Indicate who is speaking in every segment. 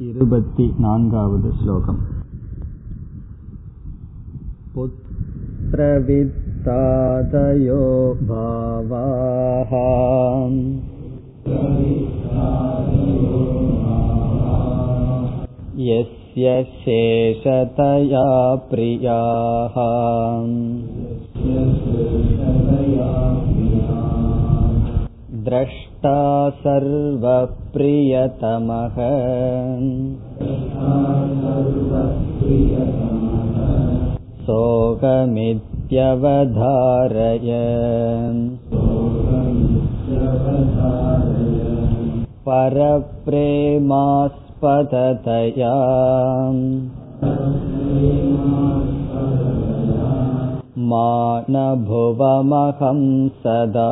Speaker 1: இருபத்தி நான்காவது ஸ்லோகம்
Speaker 2: पुत्रवित्तादयो भावाः यस्य शेषतया प्रियाः द्रष्टा सर्वप्रियतमः। सोऽहमित्यवधारय परप्रेमास्पतया मा न भुवमहं सदा।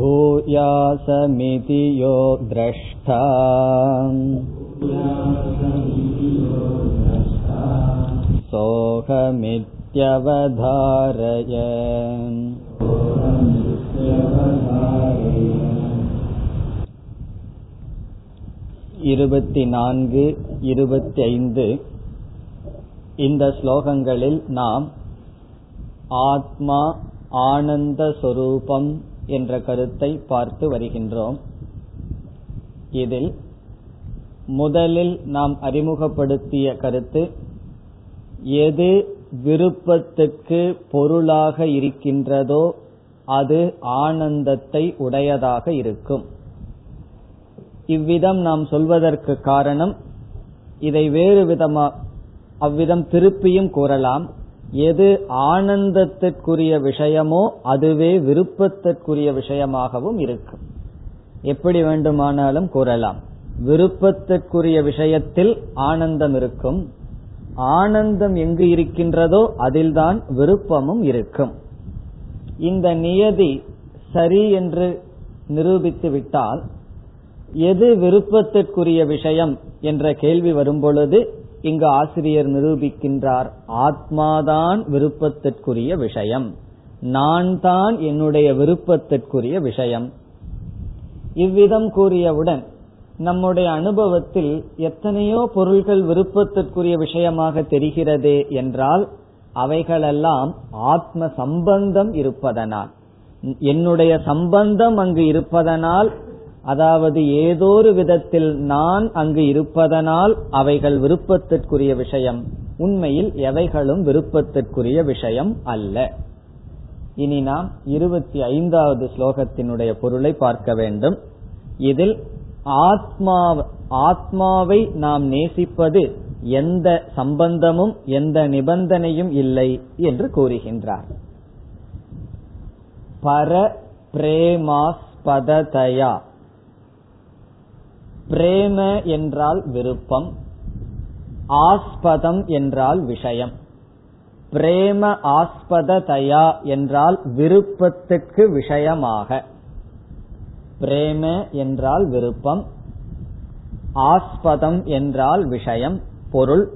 Speaker 2: भूयासमिति यो द्रष्टा सोऽहमित्यवधारय இருபத்தி நான்கு இருபத்தி ஐந்து இந்த ஸ்லோகங்களில் நாம் ஆத்மா ஆனந்த சொரூபம் என்ற கருத்தை பார்த்து வருகின்றோம். இதில் முதலில் நாம் அறிமுகப்படுத்திய கருத்து எது விருப்பத்துக்கு பொருளாக இருக்கின்றதோ அது ஆனந்தத்தை உடையதாக இருக்கும். இவ்விதம் நாம் சொல்வதற்கு காரணம் இதை வேறு விதமா அவ்விதம் திருப்பியும் கூறலாம். எது ஆனந்தத்திற்குரிய விஷயமோ அதுவே விருப்பத்திற்குரிய விஷயமாகவும் இருக்கும் எப்படி வேண்டுமானாலும் கூறலாம். விருப்பத்திற்குரிய விஷயத்தில் ஆனந்தம் இருக்கும். ஆனந்தம் எங்கு இருக்கின்றதோ அதில்தான் விருப்பமும் இருக்கும். இந்த நியதி சரி என்று நிரூபித்து விட்டால் எது விருப்பத்திற்குரிய விஷயம் என்ற கேள்வி வரும்பொழுது இங்கு ஆசிரியர் நிரூபிக்கின்றார் ஆத்மாதான் விருப்பத்திற்குரிய விஷயம். நான் தான் என்னுடைய விருப்பத்திற்குரிய விஷயம். இவ்விதம் கூறியவுடன் நம்முடைய அனுபவத்தில் எத்தனையோ பொருள்கள் விருப்பத்திற்குரிய விஷயமாக தெரிகிறதே என்றால் அவைகளெல்லாம் ஆத்ம சம்பந்தம் இருப்பதனால். என்னுடைய சம்பந்தம் அங்கு இருப்பதனால் அதாவது ஏதோ ஒரு விதத்தில் நான் அங்கு இருப்பதனால் அவைகள் விருப்பத்திற்குரிய விஷயம். உண்மையில் எவைகளும் விருப்பத்திற்குரிய விஷயம் அல்ல. இனி நாம் இருபத்தி ஐந்தாவது ஸ்லோகத்தினுடைய பொருளை பார்க்க வேண்டும். இதில் ஆத்மா ஆத்மாவை நாம் நேசிப்பது எந்த சம்பந்தமும் எந்த நிபந்தனையும் இல்லை என்று கூறுகின்றார். பர பிரேமாஸ்பததயா. பிரேம என்றால் விருப்பம் ஆஸ்பதம் என்றால் விஷயம். பிரேம ஆஸ்பததயா என்றால் விருப்பத்துக்கு விஷயமாக. பிரேம என்றால் விருப்பம் ஆஸ்பதம் என்றால் விஷயம் பொருள்.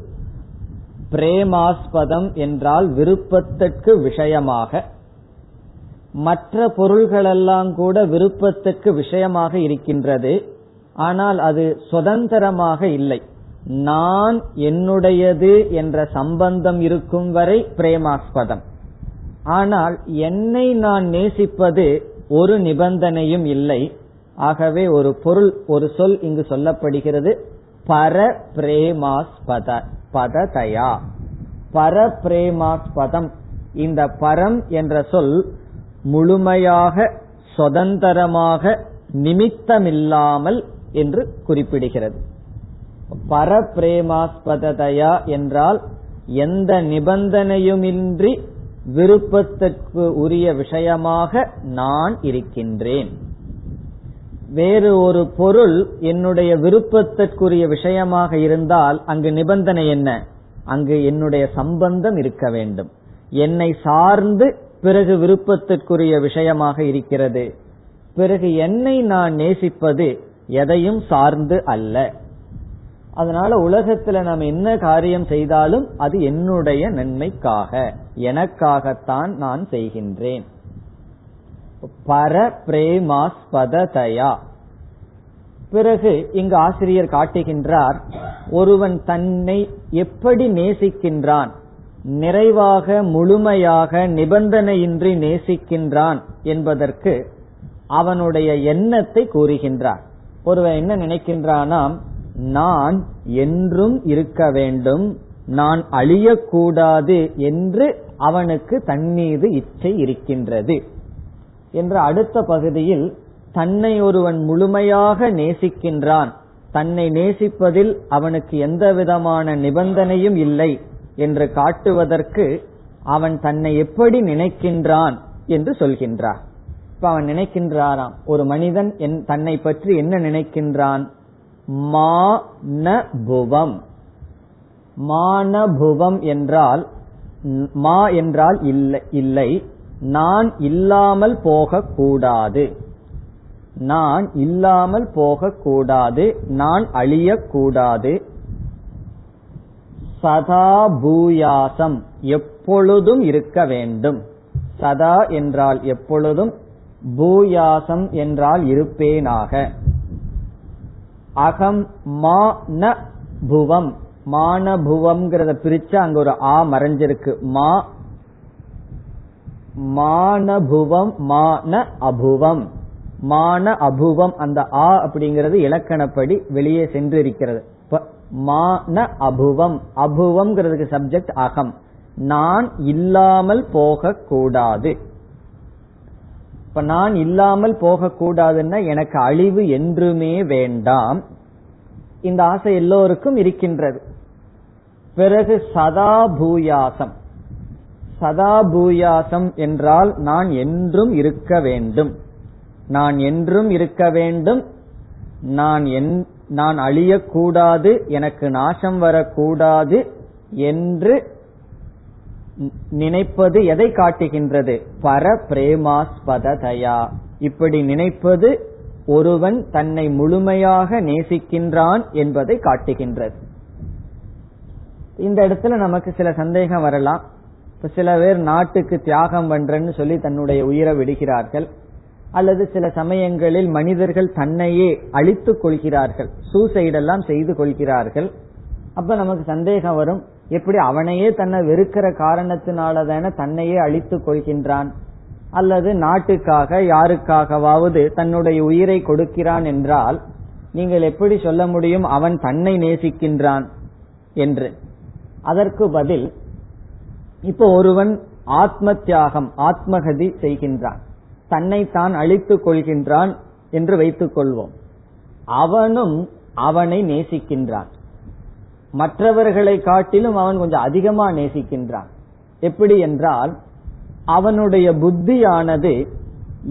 Speaker 2: பிரேமாஸ்பதம் என்றால் விருப்பத்திற்கு விஷயமாக. மற்ற பொருள்களெல்லாம் கூட விருப்பத்துக்கு விஷயமாக இருக்கின்றது. ஆனால் அது சுதந்திரமாக இல்லை. நான் என்னுடையது என்ற சம்பந்தம் இருக்கும் வரை பிரேமாஸ்பதம். ஆனால் என்னை நான் நேசிப்பது ஒரு நிபந்தனையும் இல்லை. ஆகவே ஒரு பொருள் ஒரு சொல் இங்கு சொல்லப்படுகிறது. பர பிரேமாஸ்பத பததயா. பர பிரேமாஸ்பதம். இந்த பரம் என்ற சொல் முழுமையாக சுதந்திரமாக நிமித்தமில்லாமல் என்று குறிப்பிடுகிறது. பரபிரேமாஸ்பததயா என்றால் எந்த நிபந்தனையுமின்றி விருப்பத்திற்கு உரிய விஷயமாக நான் இருக்கின்றேன். வேறு ஒரு பொருள் என்னுடைய விருப்பத்திற்குரிய விஷயமாக இருந்தால் அங்கு நிபந்தனை என்ன? அங்கு என்னுடைய சம்பந்தம் இருக்க வேண்டும். என்னை சார்ந்து பிறகு விருப்பத்திற்குரிய விஷயமாக இருக்கிறது. பிறகு என்னை நான் நேசிப்பது எதையும் சார்ந்து அல்ல. அதனால உலகத்துல நாம் என்ன காரியம் செய்தாலும் அது என்னுடைய நன்மைக்காக எனக்காகத்தான் நான் செய்கின்றேன். பர பிரேமாஸ்பததயா பிறகு இங்கு ஆசிரியர் காட்டுகின்றார் ஒருவன் தன்னை எப்படி நேசிக்கின்றான் நிறைவாக முழுமையாக நிபந்தனையின்றி நேசிக்கின்றான் என்பதற்கு அவனுடைய எண்ணத்தை கூறுகின்றார். ஒருவன் என்ன நினைக்கின்றானாம் நான் என்றும் இருக்க வேண்டும் நான் அழியக்கூடாது என்று அவனுக்கு தன்மீது இச்சை இருக்கின்றது. என்ற அடுத்த பகுதியில் தன்னை ஒருவன் முழுமையாக நேசிக்கின்றான். தன்னை நேசிப்பதில் அவனுக்கு எந்த விதமான நிபந்தனையும் இல்லை என்று காட்டுவதற்கு அவன் தன்னை எப்படி நினைக்கின்றான் என்று சொல்கின்றார் இப்ப அவன் நினைக்கின்றாராம் ஒரு மனிதன் தன்னை பற்றி என்ன நினைக்கின்றான்? மானபுவம். மானபுவம் என்றால் மா என்றால் இல்லை இல்லை நான் இல்லாமல் போகக்கூடாது. நான் இல்லாமல் போகக்கூடாது நான் அழியக்கூடாது. சதா பூயாசம் எப்பொழுதும் இருக்க வேண்டும். சதா என்றால் எப்பொழுதும் பூயாசம் என்றால் இருப்பேனாக. அகம் மா ந புவம். மானபுவம்ங்கிறத பிரிச்சு அங்க ஒரு ஆ மறைஞ்சிருக்கு. மா மானபுவம் மான அபுவம். மான அபுவம் அந்த ஆ அப்படிங்கிறது இலக்கணப்படி வெளியே சென்று இருக்கிறது மான அபுவம். அபுவம்ங்கிறதுக்கு சப்ஜெக்ட் அகம். நான் இல்லாமல் போக கூடாது இப்ப நான் இல்லாமல் போகக்கூடாதுன்னா எனக்கு அழிவு என்றுமே வேண்டாம். இந்த ஆசை எல்லோருக்கும் இருக்கின்றது. பிறகு சதா பூயாசம் சதா பூயாசம் என்றால் நான் என்றும் இருக்க வேண்டும். நான் என்றும் இருக்க வேண்டும். நான் நான் அழியக்கூடாது. எனக்கு நாசம் வரக்கூடாது என்று நினைப்பது எதை காட்டுகின்றது? பர பிரேமாஸ்பததயா இப்படி நினைப்பது ஒருவன் தன்னை முழுமையாக நேசிக்கின்றான் என்பதை காட்டுகின்றது. இந்த இடத்துல நமக்கு சில சந்தேகம் வரலாம். இப்ப சில பேர் நாட்டுக்கு தியாகம் பண்றேன்னு சொல்லி தன்னுடைய உயிரை விடுகிறார்கள். அல்லது சில சமயங்களில் மனிதர்கள் தன்னையே அழித்துக் கொள்கிறார்கள். சூசைடெல்லாம் செய்து கொள்கிறார்கள். அப்ப நமக்கு சந்தேகம் வரும். எப்படி அவனையே தன்னை வெறுக்கிற காரணத்தினால தானே தன்னையே அழித்துக் கொள்கின்றான்? அல்லது நாட்டுக்காக யாருக்காகவாவது தன்னுடைய உயிரை கொடுக்கிறான் என்றால் நீங்கள் எப்படி சொல்ல முடியும் அவன் தன்னை நேசிக்கின்றான் என்று? அதற்கு பதில் இப்போ ஒருவன் ஆத்ம தியாகம் ஆத்மகதி செய்கின்றான். தன்னை தான் அழித்துக் கொள்கின்றான் என்று வைத்துக் கொள்வோம். அவனும் அவனை நேசிக்கின்றான். மற்றவர்களை காட்டிலும் அவன் கொஞ்சம் அதிகமா நேசிக்கின்றான். எப்படி என்றால் அவனுடைய புத்தியானது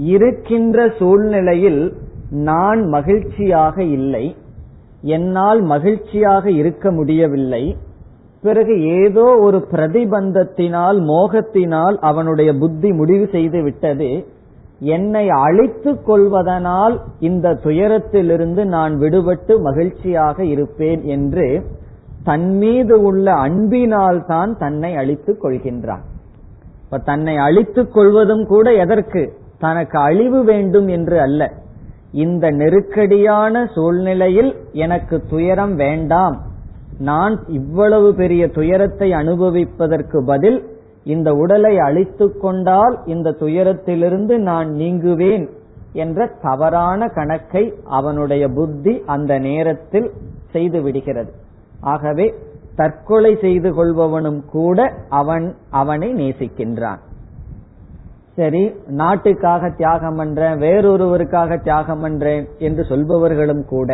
Speaker 2: இருக்கின்ற சூழ்நிலையில் நான் மகிழ்ச்சியாக இல்லை என்னால் மகிழ்ச்சியாக இருக்க முடியவில்லை பிறகு ஏதோ ஒரு பிரதிபந்தத்தினால் மோகத்தினால் அவனுடைய புத்தி முடிவு செய்து விட்டது என்னை அழித்துக் கொள்வதனால் இந்த துயரத்திலிருந்து நான் விடுபட்டு மகிழ்ச்சியாக இருப்பேன் என்று தன் மீது உள்ள அன்பினால் தான் தன்னை அழித்துக் கொள்கின்றான். இப்ப தன்னை அழித்துக் கொள்வதும் கூட எதற்கு? தனக்கு அழிவு வேண்டும் என்று அல்ல. இந்த நெருக்கடியான சூழ்நிலையில் எனக்கு துயரம் வேண்டாம். நான் இவ்வளவு பெரிய துயரத்தை அனுபவிப்பதற்கு பதில் இந்த உடலை அழித்துக் கொண்டால் இந்த துயரத்திலிருந்து நான் நீங்குவேன் என்ற தவறான கணக்கை அவனுடைய புத்தி அந்த நேரத்தில் செய்து விடுகிறது. ஆகவே தற்கொலை செய்து கொள்பவனும் கூட அவன் அவனை நேசிக்கின்றான். சரி நாட்டுக்காக தியாகம் பண்றேன் வேறொருவருக்காக தியாகம் பண்றேன் என்று சொல்பவர்களும் கூட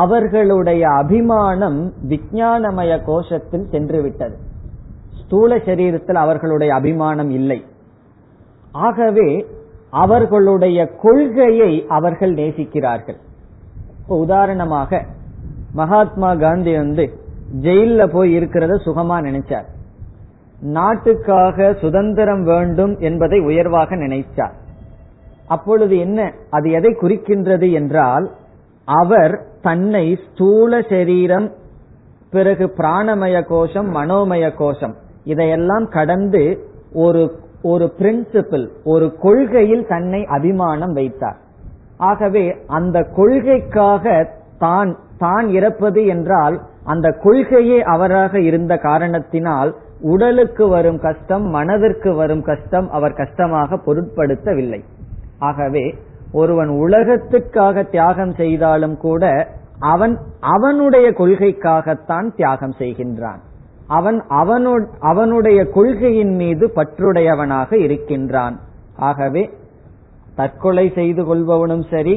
Speaker 2: அவர்களுடைய அபிமானம் விஞ்ஞானமய கோஷத்தில் சென்று விட்டது ஸ்தூல சரீரத்தில் அவர்களுடைய அபிமானம் இல்லை. ஆகவே அவர்களுடைய கொள்கையை அவர்கள் நேசிக்கிறார்கள். இப்போ உதாரணமாக மகாத்மா காந்தி வந்து ஜெயில போய் இருக்கிறத சுகமா நினைச்சார். நாட்டுக்காக சுதந்திரம் வேண்டும் என்பதை உயர்வாக நினைச்சார். அப்பொழுது என்ன அது எதை குறிக்கின்றது என்றால் அவர் தன்னை ஸ்தூல சரீரம் பிறகு பிராணமய கோஷம் மனோமய கோஷம் இதையெல்லாம் கடந்து ஒரு ஒரு பிரின்சிபிள் ஒரு கொள்கையில் தன்னை அபிமானம் வைத்தார். ஆகவே அந்த கொள்கைக்காக தான் தான் இறப்பது என்றால் அந்த கொள்கையே அவராக இருந்த காரணத்தினால் உடலுக்கு வரும் கஷ்டம் மனதிற்கு வரும் கஷ்டம் அவர் கஷ்டமாக பொருட்படுத்தவில்லை. ஆகவே ஒருவன் உலகத்துக்காக தியாகம் செய்தாலும் கூட அவன் அவனுடைய கொள்கைக்காகத்தான் தியாகம் செய்கின்றான். அவன் அவனுடைய கொள்கையின் மீது பற்றுடையவனாக இருக்கின்றான். ஆகவே தற்கொலை செய்து கொள்பவனும் சரி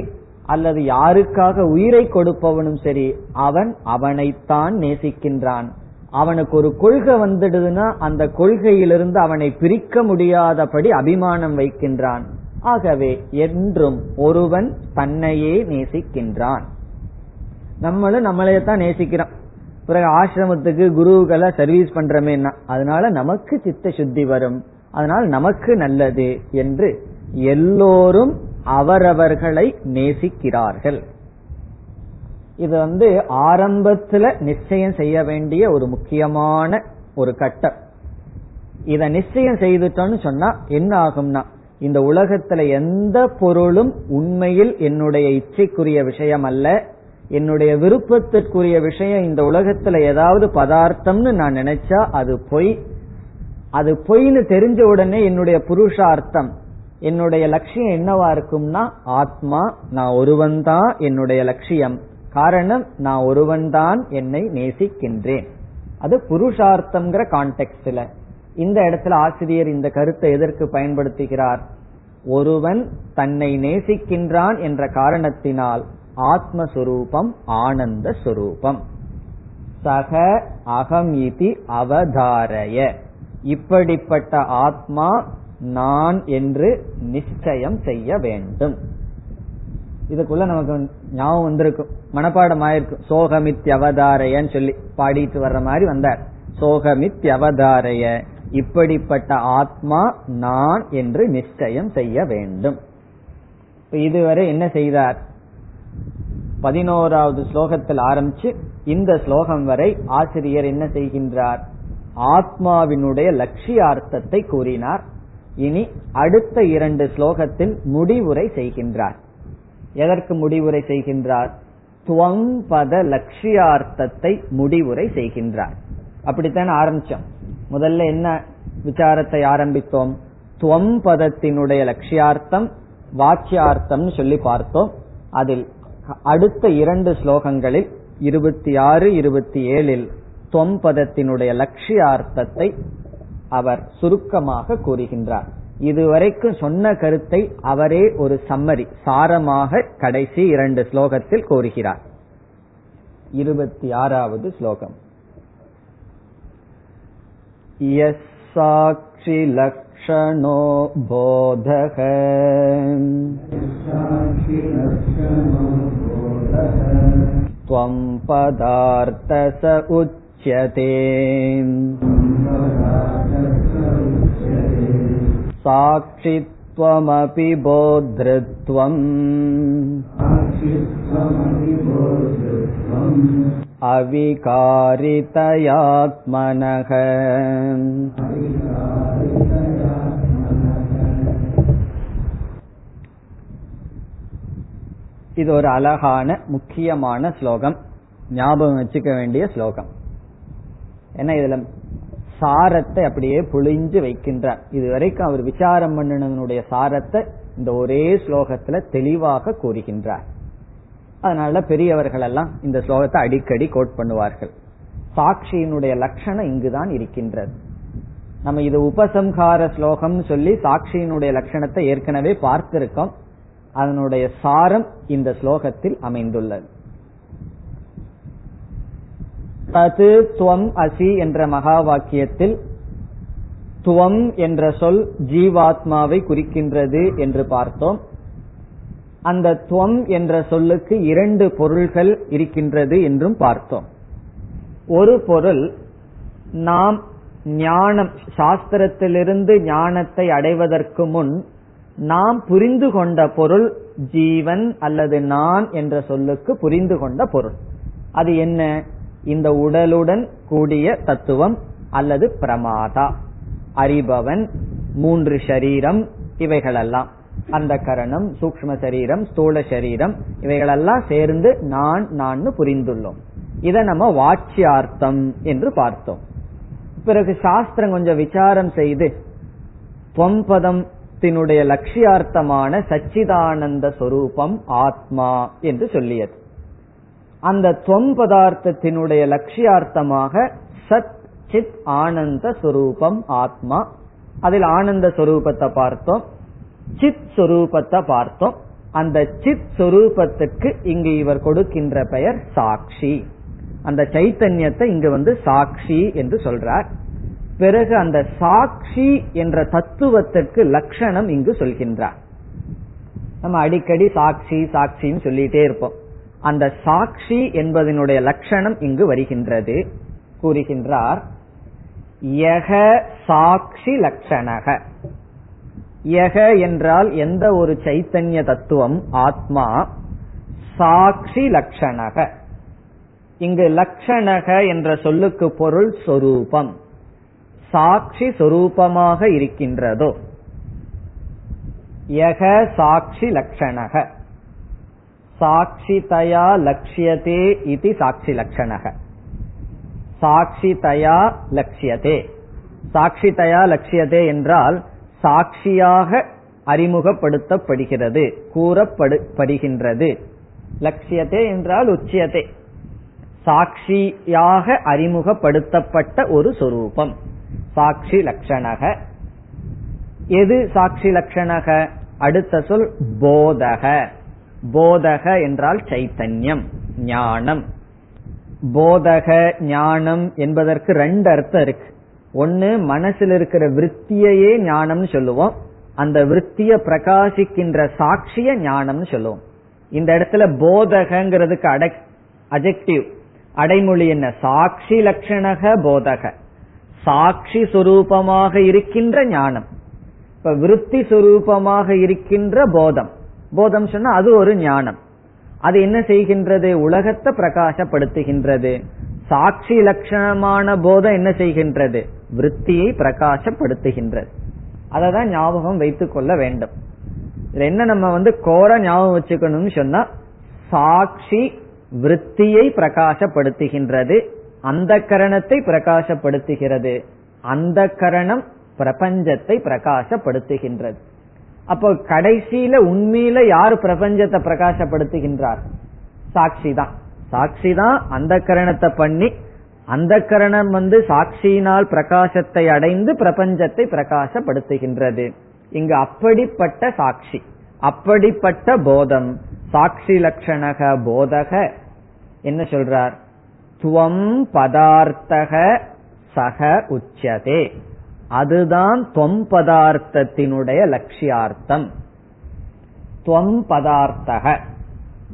Speaker 2: அல்லது யாருக்காக உயிரை கொடுப்பவனும் சரி அவன் அவனைத்தான் நேசிக்கின்றான். அவனுக்கு ஒரு கொள்கை வந்துடுதுன்னா அந்த கொள்கையிலிருந்து அவனை பிரிக்க முடியாதபடி அபிமானம் வைக்கின்றான். ஆகவே என்றும் ஒருவன் தன்னையே நேசிக்கின்றான். நம்மளும் நம்மளையே தான் நேசிக்கிறோம். பிறகு ஆசிரமத்துக்கு குருவுகளை சர்வீஸ் பண்றமேன்னா அதனால நமக்கு சித்த சுத்தி வரும். அதனால் நமக்கு நல்லது என்று எல்லோரும் அவரவர்களை நேசிக்கிறார்கள். இது வந்து ஆரம்பத்துல நிச்சயம் செய்ய வேண்டிய ஒரு முக்கியமான ஒரு கட்டம். இத நிச்சயம் செய்துட்டோம்னு சொன்னா என்ன ஆகும்னா இந்த உலகத்துல எந்த பொருளும் உண்மையில் என்னுடைய இச்சைக்குரிய விஷயம் அல்ல என்னுடைய விருப்பத்திற்குரிய விஷயம் இந்த உலகத்துல ஏதாவது பதார்த்தம்னு நான் நினைச்சா அது பொய். அது பொய்னு தெரிஞ்ச உடனே என்னுடைய புருஷார்த்தம் என்னுடைய லட்சியம் என்னவா இருக்கும்னா ஆத்மா நான் ஒருவன் தான் என்னுடைய லட்சியம். காரணம் நான் ஒருவன் தான் என்னை நேசிக்கின்றேன். அது புருஷார்த்தம்ங்கிற கான்டெக்ட்ல இந்த இடத்துல ஆசிரியர் இந்த கருத்தை எதற்கு பயன்படுத்துகிறார்? ஒருவன் தன்னை நேசிக்கின்றான் என்ற காரணத்தினால் ஆத்மஸ்வரூபம் ஆனந்த ஸ்வரூபம் சக அகம் இதி அவதாரய. இப்படிப்பட்ட ஆத்மா நான் என்று நிச்சயம் செய்ய வேண்டும். இதுக்குள்ள நமக்கு ஞாபகம் வந்திருக்கும் மனப்பாடம் ஆயிருக்கும் சோகமித் அவதாரையன்னு சொல்லி பாடிட்டு வர்ற மாதிரி வந்தார். சோகமித்ய அவதாரைய இப்படிப்பட்ட ஆத்மா நான் என்று நிச்சயம் செய்ய வேண்டும். இதுவரை என்ன செய்தார்? பதினோராவது ஸ்லோகத்தில் ஆரம்பிச்சு இந்த ஸ்லோகம் வரை ஆசிரியர் என்ன செய்கின்றார்? ஆத்மாவினுடைய லட்சியார்த்தத்தை கூறினார். இனி அடுத்த இரண்டு ஸ்லோகத்தில் முடிவுரை செய்கின்றார். எதற்கு முடிவுரை செய்கின்றார்? துவம்பத லட்சியார்த்தத்தை முடிவுரை செய்கின்றார். அப்படித்தான் ஆரம்பிச்சோம். முதல்ல என்ன விசாரத்தை ஆரம்பித்தோம்? துவம் பதத்தினுடைய லட்சியார்த்தம் வாக்கியார்த்தம் சொல்லி பார்த்தோம். அதில் அடுத்த இரண்டு ஸ்லோகங்களில் இருபத்தி ஆறு இருபத்தி ஏழில் தொம்பதத்தினுடைய லட்சியார்த்தத்தை அவர் சுருக்கமாக கூறுகின்றார் இதுவரைக்கும் சொன்ன கருத்தை அவரே ஒரு சம்மரி சாரமாக கடைசி இரண்டு ஸ்லோகத்தில் கூறுகிறார் இருபத்தி ஆறாவது ஸ்லோகம் சாட்சி லக்ஷணோ போதக त्वं पदार्थ स उच्यते साक्षित्वमपि बोद्धृत्वम् अविकारितयात्मनः இது ஒரு அழகான முக்கியமான ஸ்லோகம் ஞாபகம் வச்சுக்க வேண்டிய ஸ்லோகம் ஏன்னா இதுல? சாரத்தை அப்படியே புழிஞ்சு வைக்கின்றார். இதுவரைக்கும் அவர் விசாரம் பண்ணினதனுடைய சாரத்தை இந்த ஒரே ஸ்லோகத்துல தெளிவாக கூறுகின்றார். அதனால பெரியவர்கள் எல்லாம் இந்த ஸ்லோகத்தை அடிக்கடி கோட் பண்ணுவார்கள். சாட்சியினுடைய லட்சணம் இங்குதான் இருக்கின்றது. நம்ம இது உபசம்ஹார ஸ்லோகம் சொல்லி சாட்சியினுடைய லட்சணத்தை ஏற்கனவே பார்த்திருக்கோம். அதனுடைய சாரம் இந்த ஸ்லோகத்தில் அமைந்துள்ளது. தது துவம் அசி என்ற மகா வாக்கியத்தில் துவம் என்ற சொல் ஜீவாத்மாவை குறிக்கின்றது என்று பார்த்தோம். அந்த துவம் என்ற சொல்லுக்கு இரண்டு பொருள்கள் இருக்கின்றது என்றும் பார்த்தோம். ஒரு பொருள் நாம் ஞானம் சாஸ்திரத்திலிருந்து ஞானத்தை அடைவதற்கு முன் நாம் புரிந்து கொண்ட பொருள் ஜீவன் அல்லது நான் என்ற சொல்லுக்கு புரிந்து கொண்ட பொருள். அது என்ன? இந்த உடலுடன் கூடிய தத்துவம் அல்லது பிரமாதா. அறிபவன் மூன்று ஷரீரம் இவைகளெல்லாம். அந்த கரணம் சூக்ம சரீரம் ஸ்தூல சரீரம் இவைகளெல்லாம் சேர்ந்து நான் நான் புரிந்துள்ளோம். இதை நம்ம வாட்சியார்த்தம் என்று பார்த்தோம். பிறகு சாஸ்திரம் கொஞ்சம் விசாரம் செய்து பொம்பதத்தினுடைய லட்சியார்த்தமான சச்சிதானந்த சொரூபம் ஆத்மா என்று சொல்லியது. அந்த தொம் பதார்த்தத்தினுடைய லட்சியார்த்தமாக சத் சித் ஆனந்த சொரூபம் ஆத்மா. அதில் ஆனந்த சொரூபத்தை பார்த்தோம். சித் சொரூபத்தை பார்த்தோம். அந்த சித் சொரூபத்துக்கு இங்கு இவர் கொடுக்கின்ற பெயர் சாட்சி. அந்த சைத்தன்யத்தை இங்கு வந்து சாட்சி என்று சொல்றார். பிறகு அந்த சாட்சி என்ற தத்துவத்திற்கு லட்சணம் இங்கு சொல்கின்றார். நம்ம அடிக்கடி சாட்சி சாட்சின்னு சொல்லிட்டே இருப்போம். அந்த சாட்சி என்பதனுடைய லட்சணம் இங்கு வருகின்றது. கூறுகின்றார் யக சாட்சி லட்சணக. யக என்றால் எந்த ஒரு சைத்தன்ய தத்துவம் ஆத்மா சாட்சி லட்சணக. இங்கு லட்சணக என்ற சொல்லுக்கு பொருள் சொரூபம். சாட்சி சொரூபமாக இருக்கின்றதோ. யக சாட்சி லட்சணக. சாட்சிதயா லட்சியதே இது சாட்சி லட்சணக சாட்சிதயா லட்சியதே சாட்சிதயா லட்சியதே என்றால் சாட்சியாக அறிமுகப்படுத்தப்படுகிறது கூறப்படுகின்றது லட்சியதே என்றால் உச்சியதே. சாட்சியாக அறிமுகப்படுத்தப்பட்ட ஒரு சொரூபம். சாட்சி லட்சணக எது சாட்சி லட்சணக அடுத்த சொல் போதக. போதக என்றால் சைத்தன்யம் ஞானம். போதக ஞானம் என்பதற்கு ரெண்டு அர்த்தம் இருக்கு. ஒன்னு மனசில் இருக்கிற விற்த்தியையே ஞானம்னு சொல்லுவோம். அந்த விற்த்திய பிரகாசிக்கின்ற சாட்சிய ஞானம்னு சொல்லுவோம். இந்த இடத்துல போதகங்கிறதுக்கு அடை அஜெக்டிவ் அடைமொழி என்ன? சாட்சி லட்சணக போதக. சாட்சி சுரூபமாக இருக்கின்ற ஞானம். இப்ப விருத்தி சுரூபமாக இருக்கின்ற போதம். போதம் சொன்னா அது ஒரு ஞானம். அது என்ன செய்கின்றது? உலகத்தை பிரகாசப்படுத்துகின்றது. சாட்சி லட்சணமான போதம் என்ன செய்கின்றது? விற்த்தியை பிரகாசப்படுத்துகின்றது. அதை தான் ஞாபகம் வைத்துக் கொள்ள வேண்டும். என்ன நம்ம வந்து கோர ஞாபகம் வச்சுக்கணும்னு சொன்னா சாட்சி விற்த்தியை பிரகாசப்படுத்துகின்றது அந்த கரணத்தை பிரகாசப்படுத்துகிறது அந்த கரணம் பிரபஞ்சத்தை பிரகாசப்படுத்துகின்றது. அப்போ கடைசியில உண்மையில யார் பிரபஞ்சத்தை பிரகாசப்படுத்துகின்றார்? சாட்சி தான் சாட்சி தான் அந்த கரணத்தை பண்ணி அந்த கரணம் வந்து சாட்சியினால் பிரகாசத்தை அடைந்து பிரபஞ்சத்தை பிரகாசப்படுத்துகின்றது. இங்கு அப்படிப்பட்ட சாட்சி அப்படிப்பட்ட போதம் சாட்சி லட்சணக போதக என்ன சொல்றார்? துவம் பதார்த்தக சக உச்சதே. அதுதான் தொம் பதார்த்தத்தினுடைய லட்சியார்த்தம். துவம் பதார்த்தக.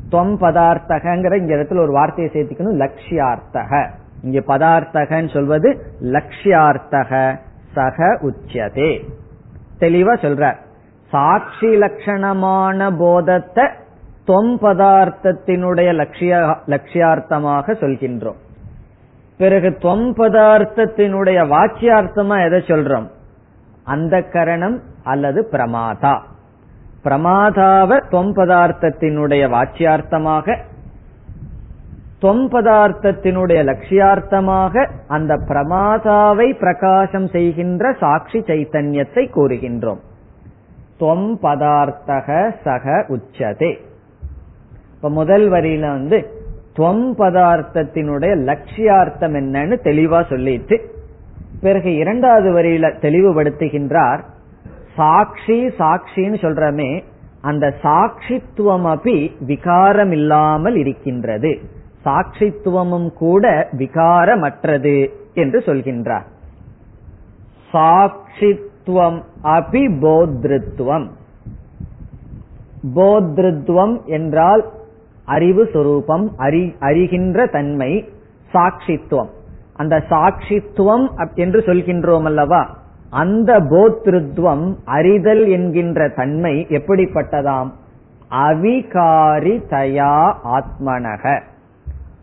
Speaker 2: தொம் பதார்த்தகங்கிற இங்க இடத்துல ஒரு வார்த்தையை சேர்த்துக்கணும் லட்சியார்த்தக. இங்க பதார்த்தகன்னு சொல்வது லட்சியார்த்தக சக உச்சதே தெளிவா சொல்ற. சாட்சி லட்சணமான போதத்தை தொம் பதார்த்தத்தினுடைய லட்சிய லட்சியார்த்தமாக சொல்கின்றோம். பிறகு தொம் பதார்த்தத்தினுடைய வாச்சியார்த்தமா எதை சொல்றோம்? அந்த கரணம் அல்லது பிரமாதா. பிரமாதாவ தொம் பதார்த்தத்தினுடைய வாச்சியார்த்தமாக தொம் பதார்த்தத்தினுடைய லட்சியார்த்தமாக அந்த பிரமாதாவை பிரகாசம் செய்கின்ற சாட்சி சைத்தன்யத்தை கூறுகின்றோம். தொம் பதார்த்தக சக உச்சதே. இப்ப முதல் வரியில வந்து துவம் பதார்த்தத்தினுடைய லட்சியார்த்தம் என்னன்னு தெளிவா சொல்லிட்டு பிறகு இரண்டாவது வரியில தெளிவுபடுத்துகின்றார் சாட்சி சாட்சின்னு சொல்றமே அந்த சாட்சித்துவம் அப்படி விகாரம் இல்லாமல் இருக்கின்றது. சாட்சித்துவமும் கூட விகாரமற்றது என்று சொல்கின்றார். சாட்சித்துவம் அபி போத்ருத்துவம். போத்ருத்துவம் என்றால் அறிவு சொரூபம் அறி அறிகின்ற தன்மை சாட்சித்துவம். அந்த சாட்சித்துவம் என்று சொல்கின்றோம் அல்லவா அந்த போத்ருத்வம் அறிதல் என்கின்ற தன்மை எப்படிப்பட்டதாம்? அவிகாரிதயா ஆத்மனக.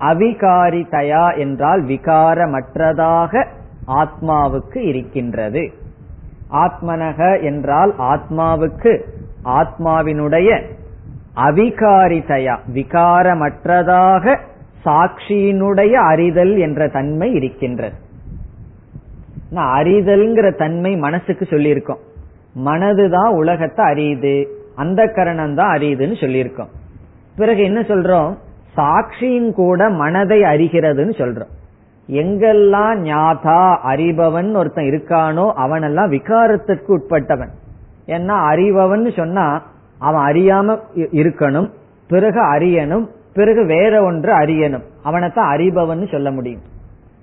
Speaker 2: அவிகாரிதயா என்றால் விகாரமற்றதாக ஆத்மாவுக்கு இருக்கின்றது. ஆத்மனக என்றால் ஆத்மாவுக்கு ஆத்மாவினுடைய அவிகாரிதயா விகாரமற்றதாக சாட்சியினுடைய அறிதல் என்ற தன்மை இருக்கின்றது. அறிதல்ங்கிற தன்மை மனசுக்கு சொல்லியிருக்கோம். மனதுதான் உலகத்தை அறியுது அந்த கரணம் தான் அறியுதுன்னு சொல்லியிருக்கோம். பிறகு என்ன சொல்றோம்? சாட்சியும் கூட மனதை அறிகிறதுன்னு சொல்றோம். எங்கெல்லாம் ஞாதா அறிபவன் ஒருத்தன் இருக்கானோ அவனெல்லாம் விகாரத்திற்கு உட்பட்டவன். ஏன்னா அறிபவன் சொன்னா அவன் அறியாம இருக்கணும் பிறகு அறியணும் பிறகு வேற ஒன்று அறியணும். அவனைத்தான் அறிபவன் சொல்ல முடியும்.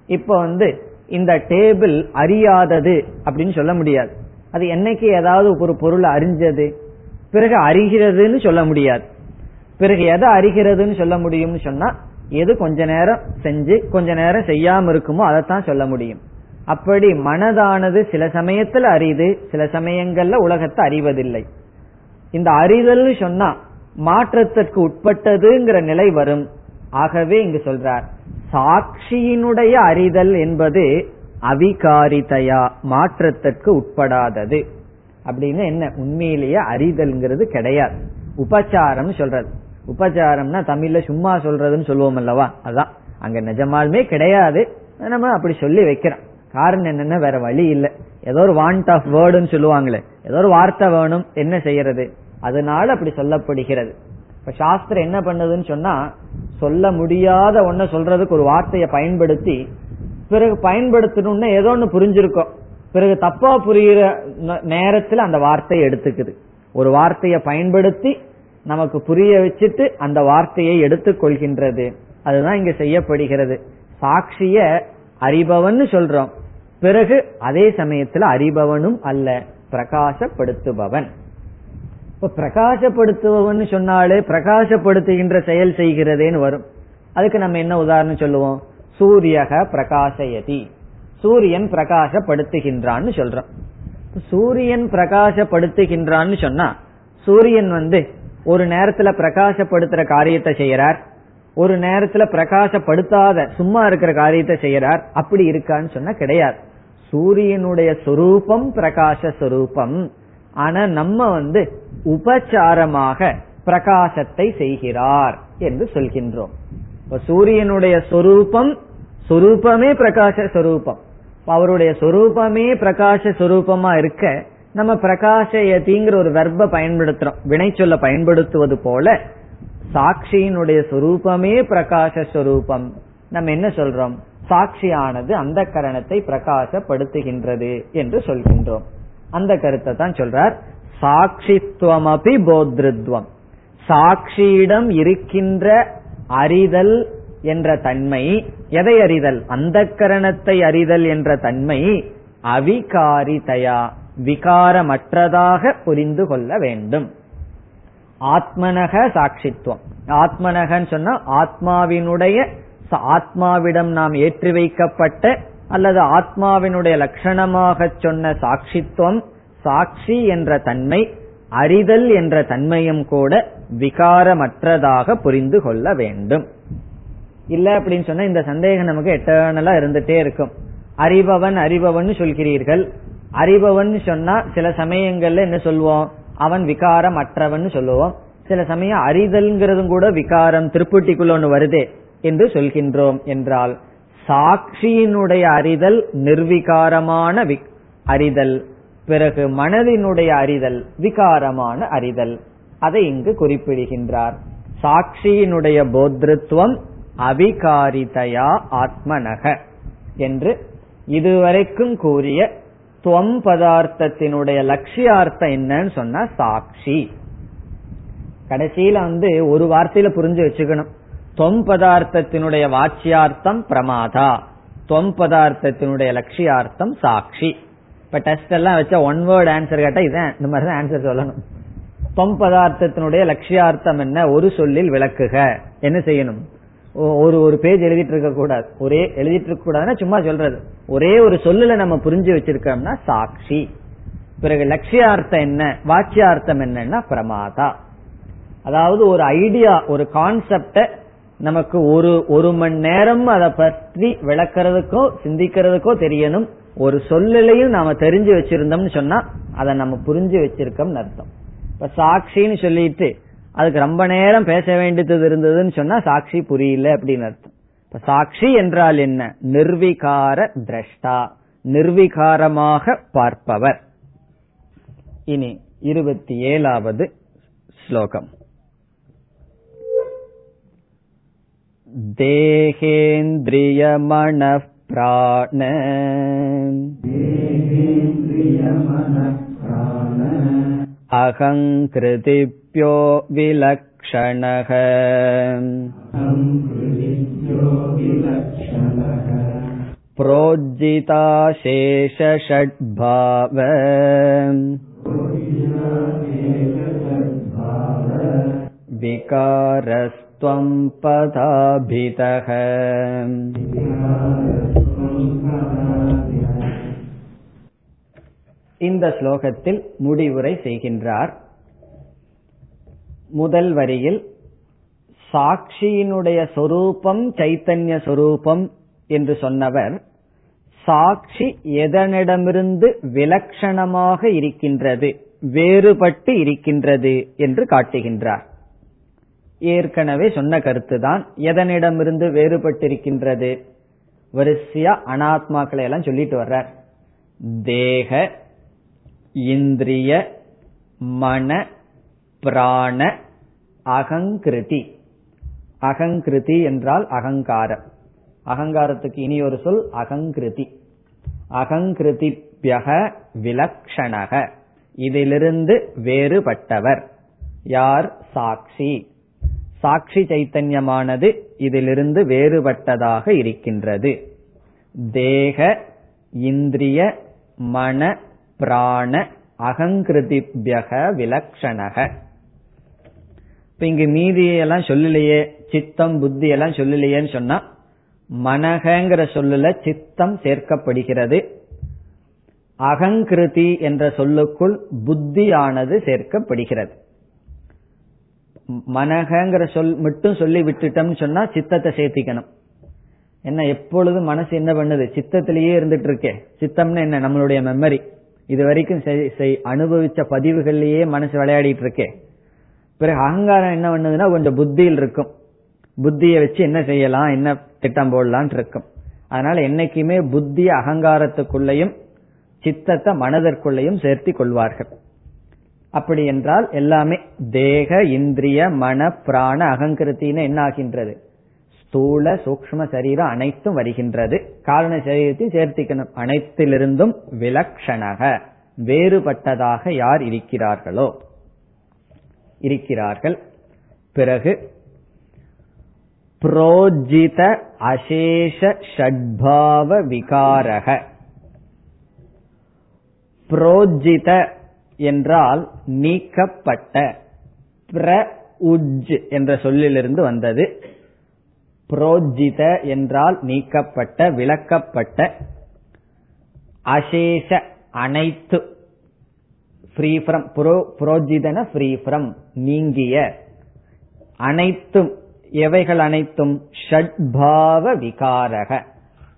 Speaker 2: இப்ப வந்து இந்த டேபிள் அறியாதது அப்படின்னு சொல்ல முடியாது. அது என்னைக்கு ஏதாவது ஒரு பொருள் அறிஞ்சது பிறகு அறிகிறதுன்னு சொல்ல முடியாது. பிறகு எதை அறிகிறதுன்னு சொல்ல முடியும்னு சொன்னா எது கொஞ்ச நேரம் செஞ்சு கொஞ்ச நேரம் செய்யாம இருக்குமோ அதைத்தான் சொல்ல முடியும். அப்படி மனதானது சில சமயத்துல அறியுது சில சமயங்கள்ல உலகத்தை அறிவதில்லை. இந்த அறிதல் சொன்னா மாற்றத்திற்கு உட்பட்டதுங்கிற நிலை வரும். ஆகவே இங்கு சொல்றார் சாட்சியினுடைய அறிதல் என்பது அவிகாரிதையா மாற்றத்திற்கு உட்படாதது. அப்படின்னு என்ன உண்மையிலேயே அறிதல்ங்கிறது கிடையாது. உபச்சாரம் சொல்றது. உபச்சாரம்னா தமிழ்ல சும்மா சொல்றதுன்னு சொல்லுவோம் அல்லவா? அதான். அங்க நிஜமாலுமே கிடையாது. நம்ம அப்படி சொல்லி வைக்கிறோம். காரணம் என்னன்னா வேற வழி இல்லை. ஏதோ ஒரு வாண்ட் ஆஃப் வேர்டுன்னு சொல்லுவாங்களே. ஏதோ ஒரு வார்த்தை வேணும் என்ன செய்யறது? அதனால அப்படி சொல்லப்படுகிறது. இப்ப சாஸ்திரம் என்ன பண்ணுதுன்னு சொன்னா சொல்ல முடியாத ஒன்ன சொல்றதுக்கு ஒரு வார்த்தையை பயன்படுத்தி பிறகு பயன்படுத்தணும்னா ஏதோ ஒன்னு புரிஞ்சிருக்கோம். பிறகு தப்பா புரியுற நேரத்தில் அந்த வார்த்தையை எடுத்துக்குது. ஒரு வார்த்தையை பயன்படுத்தி நமக்கு புரிய வச்சுட்டு அந்த வார்த்தையை எடுத்துக் கொள்கின்றது அதுதான் இங்க செய்யப்படுகிறது. சாட்சிய அறிபவன் சொல்றோம். பிறகு அதே சமயத்துல அறிபவனும் அல்ல பிரகாசப்படுத்துபவன். இப்ப பிரகாசப்படுத்துபவன் சொன்னாலே பிரகாசப்படுத்துகின்ற செயல் செய்கிறதேன்னு வரும். அதுக்கு நம்ம என்ன உதாரணம் சொல்லுவோம்? சூரியக பிரகாசயதி. சூரியன் பிரகாசப்படுத்துகின்றான்னு சொல்றோம். சூரியன் பிரகாசப்படுத்துகின்றான்னு சொன்னா சூரியன் வந்து ஒரு நேரத்துல பிரகாசப்படுத்துற காரியத்தை செய்யறார் ஒரு நேரத்துல பிரகாசப்படுத்தாத சும்மா இருக்கிற காரியத்தை செய்யறார். அப்படி இருக்கான்னு சொன்னா கிடையாது. சூரியனுடைய சொரூபம் பிரகாச சொரூபம். ஆனா நம்ம வந்து உபச்சாரமாக பிரகாசத்தை செய்கிறார் என்று சொல்கின்றோம். சூரியனுடைய சொரூபம் சொரூபமே பிரகாச சொரூபம். அவருடைய சொரூபமே பிரகாச சொரூபமா இருக்க நம்ம பிரகாசயதிங்கிற ஒரு வெர்ப பயன்படுத்துறோம். வினை சொல்ல பயன்படுத்துவது போல சாட்சியினுடைய சொரூபமே பிரகாச சொரூபம். நம்ம என்ன சொல்றோம்? சாட்சியானது அந்த கரணத்தை பிரகாசப்படுத்துகின்றது என்று சொல்கின்றோம். அந்த கருத்தை தான் சொல்றார். சாட்சித்துவமபி போத்ருத்வம். சாட்சியிடம் இருக்கின்ற அறிதல் என்ற தன்மை எதை அறிதல்? அந்த கரணத்தை அறிதல் என்ற தன்மை அவிகாரிதயா விகாரமற்றதாக புரிந்து கொள்ள வேண்டும். ஆத்மனக சாட்சித்துவம். ஆத்மனகன்னு சொன்னா ஆத்மாவினுடைய ஆத்மாவிடம் நாம் ஏற்றி வைக்கப்பட்ட அல்லது ஆத்மாவினுடைய லட்சணமாக சொன்ன சாட்சித்துவம் சாட்சி என்ற தன்மை அறிதல் என்ற தன்மையும் கூட விகாரமற்றதாக புரிந்து கொள்ள வேண்டும். இல்ல அப்படின்னு சொன்னா இந்த சந்தேகம் நமக்கு எட்டர்னலா இருந்துட்டே இருக்கும். அறிபவன் அறிபவன் சொல்கிறீர்கள். அறிபவன் சொன்னா சில சமயங்கள்ல என்ன சொல்வோம்? அவன் விகாரம் அற்றவன் சொல்லுவோம். சில சமயம் அறிதல்ங்கிறதும் கூட விகாரம் திருப்பூட்டிக்குள்ள ஒன்று வருதே என்று சொல்கின்றோம் என்றால் சாட்சியினுடைய அறிதல் நிர்விகாரமான அறிதல். பிறகு மனதினுடைய அறிதல் விகாரமான அறிதல். அதை இங்கு குறிப்பிடுகின்றார். சாட்சியினுடைய போத்ருத்துவம் அவிகாரிதயா ஆத்மனக என்று இதுவரைக்கும் கூறிய துவம் பதார்த்தத்தினுடைய லட்சியார்த்தம் என்னன்னு சொன்னா சாட்சி. கடைசியில வந்து ஒரு வார்த்தையில புரிஞ்சு வச்சுக்கணும். தொம் பதார்த்தத்தினுடைய வாட்சியார்த்தம் பிரமாதா. தொம் பதார்த்தத்தினுடைய லட்சியார்த்தம் சாட்சி. இப்ப டெஸ்ட் எல்லாம் வச்சா ஒன் வேர்ட் ஆன்சர் கேட்டா இதான் இந்த மாதிரி தான் ஆன்சர் சொல்லணும். தொம் பதார்த்தத்தினுடைய லட்சியார்த்தம் என்ன? ஒரு சொல்லில் விளக்குக. என்ன செய்யணும்? ஒரு ஒரு பேஜ் எழுதிட்டு இருக்க கூடாது. ஒரே எழுதிட்டு இருக்க கூடாதுன்னா சும்மா சொல்றது. ஒரே ஒரு சொல்லுல நம்ம புரிஞ்சு வச்சிருக்கோம்னா சாட்சி. பிறகு லட்சியார்த்தம் என்ன? வாட்சியார்த்தம் என்னன்னா பிரமாதா. அதாவது ஒரு ஐடியா ஒரு கான்செப்ட நமக்கு ஒரு ஒரு மணி நேரம் அதை பற்றி விளக்குறதுக்கோ சிந்திக்கிறதுக்கோ தெரியணும். ஒரு சொல்லலையும் நாம தெரிஞ்சு வச்சிருந்தோம்னு சொன்னா அதை நம்ம புரிஞ்சு வச்சிருக்கோம்னு அர்த்தம். இப்ப சாட்சின்னு சொல்லிட்டு அதுக்கு ரொம்ப நேரம் பேச வேண்டியது இருந்ததுன்னு சொன்னா சாட்சி புரியல அப்படின்னு அர்த்தம் இப்ப சாட்சி என்றால் என்ன நிர்விகார திரஷ்டா நிர்விகாரமாக பார்ப்பவர் இனி இருபத்தி ஏழாவது ஸ்லோகம் देहेन्द्रियमनः प्राण अहङ्कृतिभ्यो विलक्षणः प्रोज्जिताशेषषड्भाव विकारस्त्वम् पदाभितः இந்த ஸ்லோகத்தில் முடிவுரை செய்கின்றார். முதல் வரியில் சாட்சியினுடைய சொரூபம் சைத்தன்ய சொரூபம் என்று சொன்னவர் சாட்சி எதனிடமிருந்து விலட்சணமாக இருக்கின்றது வேறுபட்டு இருக்கின்றது என்று காட்டுகின்றார். ஏற்கனவே சொன்ன கருத்துதான் எதனிடமிருந்து வேறுபட்டிருக்கின்றது? வரிசையா அனாத்மாக்களை எல்லாம் சொல்லிட்டு வர்றார். தேக இந்திரிய மன பிராண அகங்கிருதி. அகங்கிருதி என்றால் அகங்காரம். அகங்காரத்துக்கு இனி ஒரு சொல் அகங்கிருதி. அகங்கிருதிபியக விலக்ஷணக. இதிலிருந்து வேறுபட்டவர். யார்? சாட்சி சாட்சி சைத்தன்யமானது இதிலிருந்து வேறுபட்டதாக இருக்கின்றது. தேக இந்திரிய மன பிராண அகங்கிருதிபியக விலக்ஷணக. இப்ப இங்கு மீதியெல்லாம் சொல்லலையே சித்தம் புத்தி எல்லாம் சொல்லலையேன்னு சொன்னா மனகங்கிற சொல்லுல சித்தம் சேர்க்கப்படுகிறது. அகங்கிருதி என்ற சொல்லுக்குள் புத்தியானது சேர்க்கப்படுகிறது. மனகங்கிற சொல் மட்டும் சொல்லி விட்டுட்டோம்னு சொன்னா சித்தத்தை சேர்த்திக்கணும். என்ன எப்பொழுது மனசு என்ன பண்ணுது? சித்தத்திலேயே இருந்துட்டு இருக்கே. சித்தம்னு என்ன? நம்மளுடைய மெமரி இது வரைக்கும் அனுபவிச்ச பதிவுகள்லயே மனசு விளையாடிட்டு இருக்கே பிறகு அகங்காரம் என்ன பண்ணுதுன்னா கொஞ்சம் புத்தியில் இருக்கும். புத்தியை வச்சு என்ன செய்யலாம் என்ன திட்டம் போடலான் இருக்கும் அதனால என்னைக்குமே புத்தி அகங்காரத்துக்குள்ளேயும் சித்தத்தை மனதிற்குள்ளேயும் சேர்த்தி கொள்வார்கள். அப்படி என்றால் எல்லாமே தேக இந்திரிய மன பிராண அகங்கிருத்தின்னு என்ன ஆகின்றது ஸ்தூல சூக்ம சரீரம் அனைத்தும் வருகின்றது. காரண சரீரத்தையும் சேர்த்திக்கணும். அனைத்திலிருந்தும் விலக்ஷணக வேறுபட்டதாக யார் இருக்கிறார்களோ இருக்கிறார்கள். பிறகு புரோஜித அசேஷ ஷட்பாவ விகாரக. புரோஜித என்றால் நீக்கப்பட்ட பிர உஜ் என்ற சொல்லிலிருந்து வந்தது. புரோஜித என்றால் நீக்கப்பட்ட விளக்கப்பட்ட அசேஷ அனைத்து. ஃப்ரீ ஃப்ரம் புரோ புரோஜிதன ஃப்ரீ ஃப்ரம் நீங்கிய. அனைத்தும் எவைகள் அனைத்தும்? ஷட்பாவ விகாரக.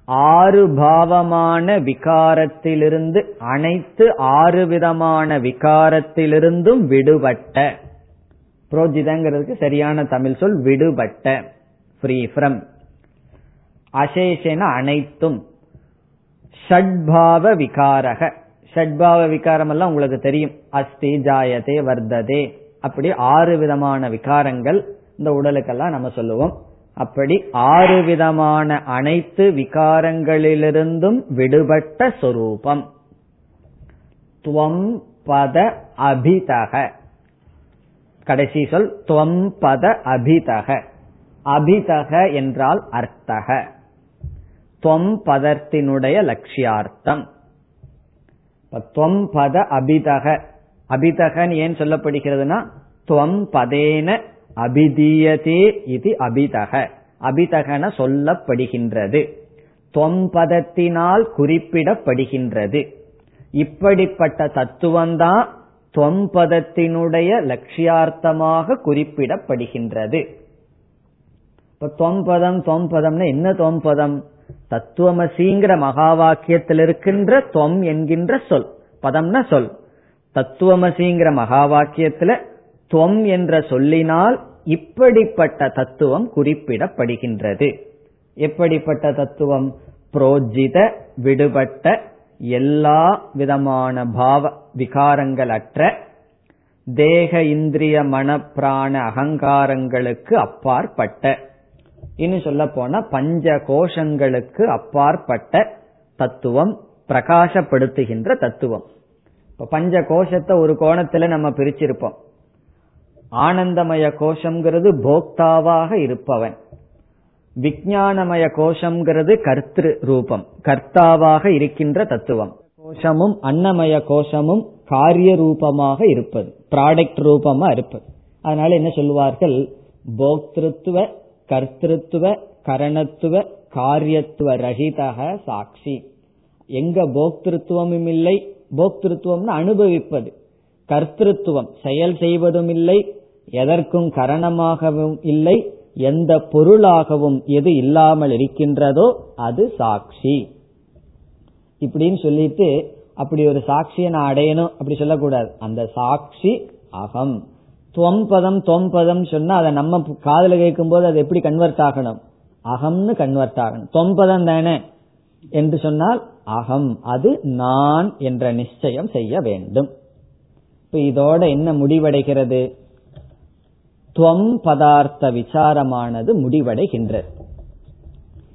Speaker 2: ஆறு பாவமான விகாரத்திலிருந்து அனைத்து ஆறு விதமான விகாரத்திலிருந்தும் விடுபட்ட. புரோஜிதங்கிறதுக்கு சரியான தமிழ் சொல் விடுபட்ட. ஃப்ரீ ஃப்ரம் அசேஷன அனைத்தும். ஷட்பாவ விகாரக. ஷட்பாவ விகாரம் எல்லாம் உங்களுக்கு தெரியும். அஸ்தி ஜாயதே வர்த்ததே. அப்படி ஆறு விதமான விகாரங்கள் இந்த உடலுக்கெல்லாம் நம்ம சொல்லுவோம். அப்படி ஆறு விதமான அனைத்து விகாரங்களிலிருந்தும் விடுபட்ட சொரூபம். துவம் பத அபிதக. கடைசி சொல் துவம் பத அபிதக. அபிதக என்றால் அர்த்தக. துவம் பதத்தினுடைய லட்சியார்த்தம். துவம் பத அபிதக. அபிதகன் ஏன் சொல்லப்படுகிறதுனா துவம் பதேன அபிதீயதே இது அபிதக. அபிதகன சொல்லப்படுகின்றது. தொம்பதத்தினால் குறிப்பிடப்படுகின்றது. இப்படிப்பட்ட தத்துவம்தான் தொம்பதத்தினுடைய லட்சியார்த்தமாக குறிப்பிடப்படுகின்றது. இப்ப தொம்பதம் தொம்பதம்னா என்ன தொம்பதம் தத்துவமசிங்கிற மகா வாக்கியத்தில் இருக்கின்ற தொம் என்கின்ற சொல். பதம்னா சொல். தத்துவமசிங்கிற மகா வாக்கியத்துல தொம் என்ற சொல்லினால் இப்படிப்பட்ட தத்துவம் குறிப்பிடப்படுகின்றது. எப்படிப்பட்ட தத்துவம்? புரோஜித விடுபட்ட எல்லா விதமான பாவ விகாரங்கள் அற்ற தேக இந்திரிய மன பிராண அகங்காரங்களுக்கு அப்பாற்பட்ட. இன்னும் சொல்ல போனா பஞ்ச கோஷங்களுக்கு அப்பாற்பட்ட தத்துவம் பிரகாசப்படுத்துகின்ற தத்துவம். இப்ப பஞ்ச கோஷத்தை ஒரு கோணத்துல நம்ம பிரிச்சிருப்போம். ஆனந்தமய கோஷம்ங்கிறது போக்தாவாக இருப்பவன். விஜயானமய கோஷம்ங்கிறது கர்த்திரு ரூபம் கர்த்தாவாக இருக்கின்ற தத்துவம். கோஷமும் அன்னமய கோஷமும் காரிய ரூபமாக இருப்பது ப்ராடக்ட் ரூபமா இருப்பது. அதனால என்ன சொல்லுவார்கள்? போக்திருத்துவ கர்த்திருத்துவ கரணத்துவ காரியத்துவ ரஹிதக சாட்சி. எங்க போக்திருத்துவமும் இல்லை போக்திருத்துவம்னு அனுபவிப்பது. கர்த்திருத்துவம் செயல் செய்வதும் இல்லை எதற்கும் கரணமாகவும் இல்லை எந்த பொருளாகவும் எது இல்லாமல் இருக்கின்றதோ அது சாட்சி. இப்படின்னு சொல்லிட்டு அப்படி ஒரு சாட்சியை நான் அடையணும் அப்படி சொல்லக்கூடாது. அந்த சாட்சி அகம். தொம்பதம் தொம்பதம் சொன்னா அதை நம்ம காதல கேட்கும் போது அது எப்படி கன்வெர்ட் ஆகணும்? அகம்னு கன்வெர்ட் ஆகணும். தொம்பதம் தானே? என்று சொன்னால் அகம் அது நான் என்ற நிச்சயம் செய்ய வேண்டும். இப்ப இதோட என்ன முடிவடைகிறது? துவம் பதார்த்த விசாரமானது முடிவடைகின்றது.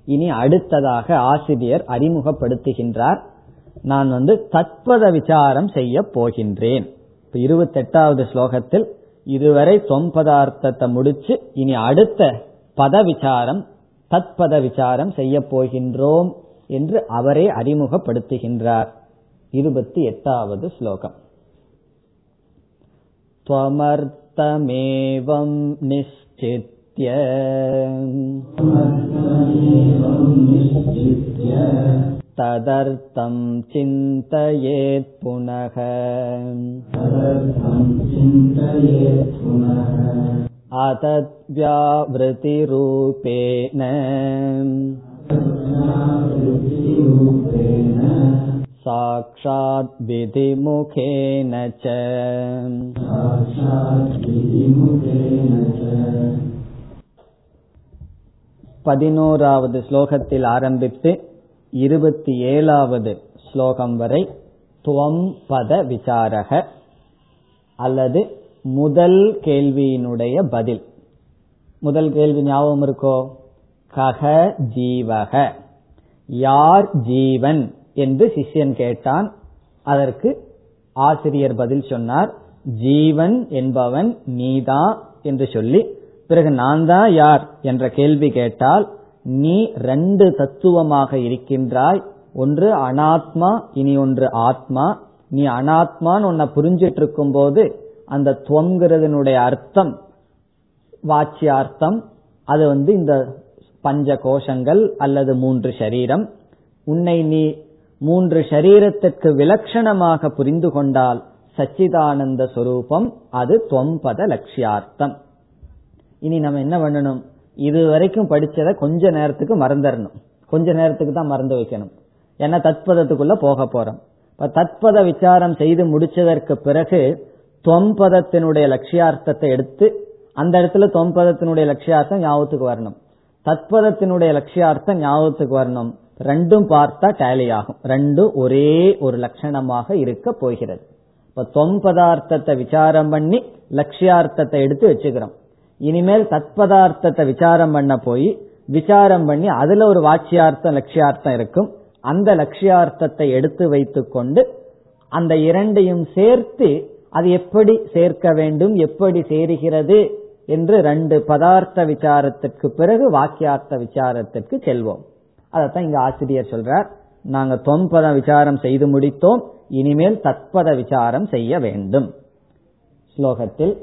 Speaker 2: இனி அடுத்ததாக ஆசிரியர் அறிமுகப்படுத்துகின்றார். நான் வந்து தத்பத விசாரம் செய்ய போகின்றேன். இப்ப இருபத்தி எட்டாவது ஸ்லோகத்தில் இதுவரை தொம் பதார்த்தத்தை முடிச்சு இனி அடுத்த பத விசாரம் தத்பத விசாரம் செய்ய போகின்றோம் என்று அவரே அறிமுகப்படுத்துகின்றார் இருபத்தி எட்டாவது ஸ்லோகம் त्वमर्थमेवं निश्चित्य तदर्थं चिन्तयेत् पुनः अतद्व्यावृतिरूपेण साक्षात् विधिमुखेन च பதினோராவது ஸ்லோகத்தில் ஆரம்பித்து இருபத்தி ஏழாவது ஸ்லோகம் வரை துவம் பத விசாரக அல்லது முதல் கேள்வியினுடைய பதில். முதல் கேள்வி ஞாபகம் இருக்கோ? கக ஜீவக. யார் ஜீவன் என்று சிஷ்யன் கேட்டான். அதற்கு ஆசிரியர் பதில் சொன்னார். ஜீவன் என்பவன் நீதா என்று சொல்லி பிறகு நான் தான் யார் என்ற கேள்வி கேட்டால் நீ ரெண்டு தத்துவமாக இருக்கின்றாய். ஒன்று அனாத்மா இனி ஒன்று ஆத்மா. நீ அனாத்மான்னு உன்னை புரிஞ்சிட்டு இருக்கும் போது அந்த துவங்கிறதுனுடைய அர்த்தம் வாச்சியார்த்தம் அது வந்து இந்த பஞ்ச கோஷங்கள் அல்லது மூன்று சரீரம். உன்னை நீ மூன்று சரீரத்திற்கு விலட்சணமாக புரிந்து கொண்டால் சச்சிதானந்த சொரூபம் அது தொம்பத லட்சியார்த்தம். இனி நம்ம என்ன பண்ணணும்? இது வரைக்கும் படிச்சதை கொஞ்ச நேரத்துக்கு மறந்துடணும். கொஞ்ச நேரத்துக்கு தான் மறந்து வைக்கணும். ஏன்னா தத்பதத்துக்குள்ள போக போறோம். இப்ப தத்பத விசாரம் செய்து முடிச்சதற்கு பிறகு தொம்பதத்தினுடைய லட்சியார்த்தத்தை எடுத்து அந்த இடத்துல தொம்பதத்தினுடைய லட்சியார்த்தம் ஞாபகத்துக்கு வரணும். தத்பதத்தினுடைய லட்சியார்த்தம் ஞாபகத்துக்கு வரணும். ரெண்டும் பார்த்தா டேலி ஆகும். ரெண்டும் ஒரே ஒரு லட்சணமாக இருக்க போகிறது. இப்ப தொம்பதார்த்தத்தை விசாரம் பண்ணி லட்சியார்த்தத்தை எடுத்து வச்சுக்கிறோம். இனிமேல் தத்பதார்த்தத்தை விசாரம் பண்ண போய் விசாரம் பண்ணி அதுல ஒரு வாட்சியார்த்தம் லட்சியார்த்தம் இருக்கும். அந்த லட்சியார்த்தத்தை எடுத்து வைத்துக் கொண்டு அந்த இரண்டையும் சேர்த்து அது எப்படி சேர்க்க வேண்டும் எப்படி சேருகிறது என்று ரெண்டு பதார்த்த விசாரத்திற்கு பிறகு வாக்கியார்த்த விசாரத்திற்கு செல்வோம். அதைத்தான் இங்க ஆசிரியர் சொல்றார். நாங்க தொம்பத விசாரம் செய்து முடித்தோம். இனிமேல் தத்பத விசாரம் செய்ய வேண்டும். ஸ்லோகத்தில்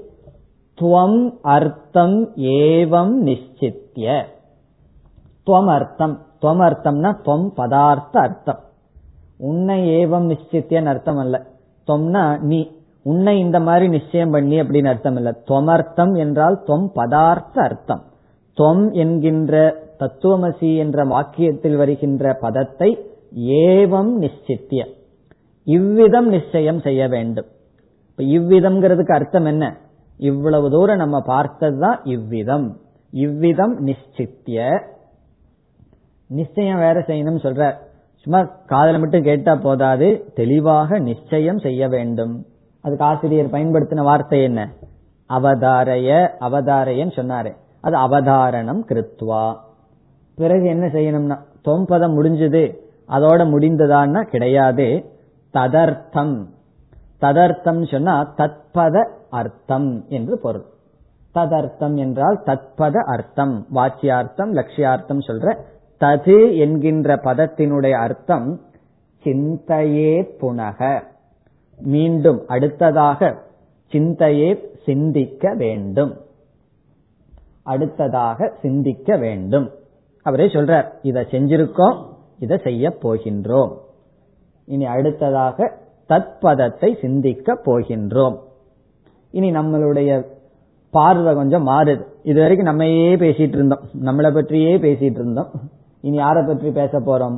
Speaker 2: துவம் அர்த்தம் ஏவம் நிச்சித்ய துவம் அர்த்தம் துவம் அர்த்தம்னா துவம் பதார்த்த அர்த்தம். உன்னை ஏவம் நிச்சித்தியன்னு அர்த்தம் அல்ல தொம்னா நீ. உன்னை இந்த மாதிரி நிச்சயம் பண்ணி அப்படின்னு அர்த்தம் இல்ல தொமர்த்தம் என்றால் தொம் பதார்த்த அர்த்தம். தொம் என்கின்ற தத்துவமசி என்ற வாக்கியத்தில் வருகின்ற பதத்தை ஏவம் நிச்சித்திய இவ்விதம் நிச்சயம் செய்ய வேண்டும். இப்ப இவ்விதம்ங்கிறதுக்கு அர்த்தம் என்ன? இவ்வளவு தூரம் நம்ம பார்த்ததுதான் இவ்விதம். இவ்விதம் நிச்சித்திய நிச்சயம் வேற செய்யணும் சொல்ற. சும்மா காதல மட்டும் கேட்டா போதாது. தெளிவாக நிச்சயம் செய்ய வேண்டும். அதுக்கு ஆசிரியர் பயன்படுத்தின வார்த்தை என்ன? அவதாரைய அவதாரையன்னு சொன்னாரு. அது அவதாரணம் கிருத்வா. பிறகு என்ன செய்யணும்னா தொம்பதம் முடிஞ்சது. அதோட முடிந்ததான்னா கிடையாது. ததர்த்தம். ததர்த்தம் சொன்னா தத்பத அர்த்தம் என்று பொருள். ததர்த்தம் என்றால் தத்பத அர்த்தம் வாச்சியார்த்தம் லட்சியார்த்தம் சொல்ற தது என்கின்ற பதத்தினுடைய அர்த்தம் சிந்தையே புனக. மீண்டும் அடுத்ததாக சிந்தையே சிந்திக்க வேண்டும். அடுத்ததாக சிந்திக்க வேண்டும். அவரே சொல்றார் இதை செஞ்சிருக்கோம் இதை செய்ய போகின்றோம். இனி அடுத்ததாக தத்பதத்தை சிந்திக்க போகின்றோம். இனி நம்மளுடைய பார்வை கொஞ்சம் மாறுது. இது வரைக்கும் நம்மையே பேசிட்டு இருந்தோம் நம்மளை பற்றியே பேசிட்டு இருந்தோம் இனி யாரை பற்றி பேச போறோம்?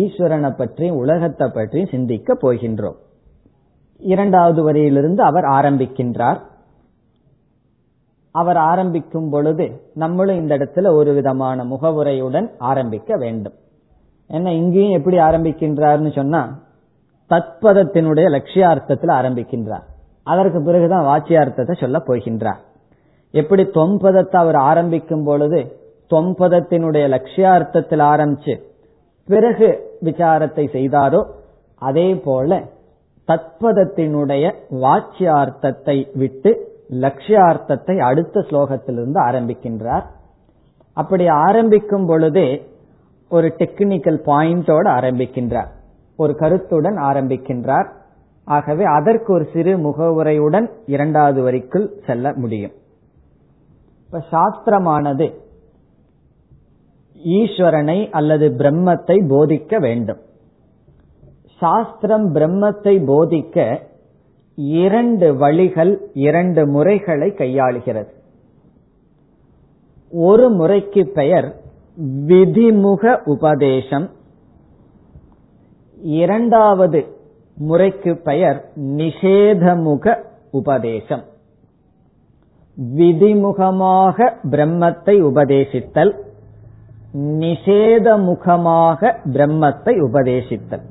Speaker 2: ஈஸ்வரனை பற்றி உலகத்தை பற்றி சிந்திக்க போகின்றோம். இரண்டாவது வரியிலிருந்து அவர் ஆரம்பிக்கின்றார். அவர் ஆரம்பிக்கும் பொழுது நம்மளும் இந்த இடத்துல ஒரு விதமான முகவுரையுடன் ஆரம்பிக்க வேண்டும். என்ன இங்கேயும் எப்படி ஆரம்பிக்கின்றார்னு சொன்னா தத்பதத்தினுடைய லட்சியார்த்தத்தில் ஆரம்பிக்கின்றார். அதற்கு பிறகுதான் வாச்சியார்த்தத்தை சொல்ல போகின்றார். எப்படி தொம்பதத்தை அவர் ஆரம்பிக்கும் பொழுது தொம்பதத்தினுடைய லட்சியார்த்தத்தில் ஆரம்பிச்சு பிறகு விசாரத்தை செய்தாரோ அதே போல தத்பதத்தினுடைய வாச்சியார்த்தத்தை விட்டு லட்சியார்த்தத்தை அடுத்த ஸ்லோகத்திலிருந்து ஆரம்பிக்கின்றார். அப்படி ஆரம்பிக்கும் பொழுதே ஒரு டெக்னிக்கல் பாயிண்டோடு ஆரம்பிக்கின்றார். ஒரு கருத்துடன் ஆரம்பிக்கின்றார். ஆகவே அதற்கு ஒரு சிறு முகவுரையுடன் இரண்டாவது வரிக்குள் செல்ல முடியும். இப்ப சாஸ்திரமானது ஈஸ்வரனை அல்லது பிரம்மத்தை போதிக்க வேண்டும். சாஸ்திரம் பிரம்மத்தை போதிக்க இரண்டு வழிகள் இரண்டு முறைகளை கையாளுகிறது. ஒரு முறைக்கு பெயர் விதிமுக உபதேசம். இரண்டாவது முறைக்கு பெயர் நிஷேதமுக உபதேசம். விதிமுகமாக பிரம்மத்தை உபதேசித்தல் நிஷேதமுகமாக பிரம்மத்தை உபதேசித்தல்.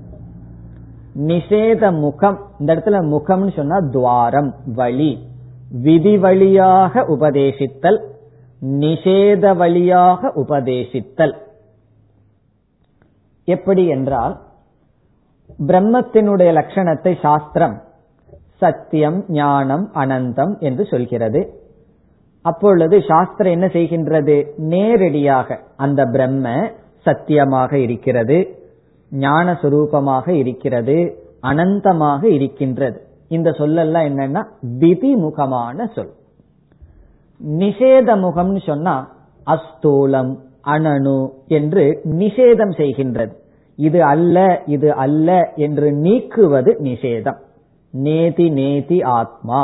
Speaker 2: நிஷேத முகம் இந்த இடத்துல முகம்னு சொன்னா துவாரம் வழி. விதி வழியாக உபதேசித்தல் நிஷேத வழியாக உபதேசித்தல். எப்படி என்றால் பிரம்மத்தினுடைய லட்சணத்தை சாஸ்திரம் சத்தியம் ஞானம் அனந்தம் என்று சொல்கிறது. அப்பொழுது சாஸ்திரம் என்ன செய்கின்றது? நேரடியாக அந்த பிரம்ம சத்தியமாக இருக்கிறது ஞான சுரூபமாக இருக்கிறது அனந்தமாக இருக்கின்றது. இந்த சொல்லெல்லாம் என்னன்னா விதிமுகமான சொல். நிஷேத முகம்னு சொன்னா அஸ்தூலம் அனனு என்று நிஷேதம் செய்கின்றது. இது அல்ல இது அல்ல என்று நீக்குவது நிஷேதம். நேதி நேதி ஆத்மா.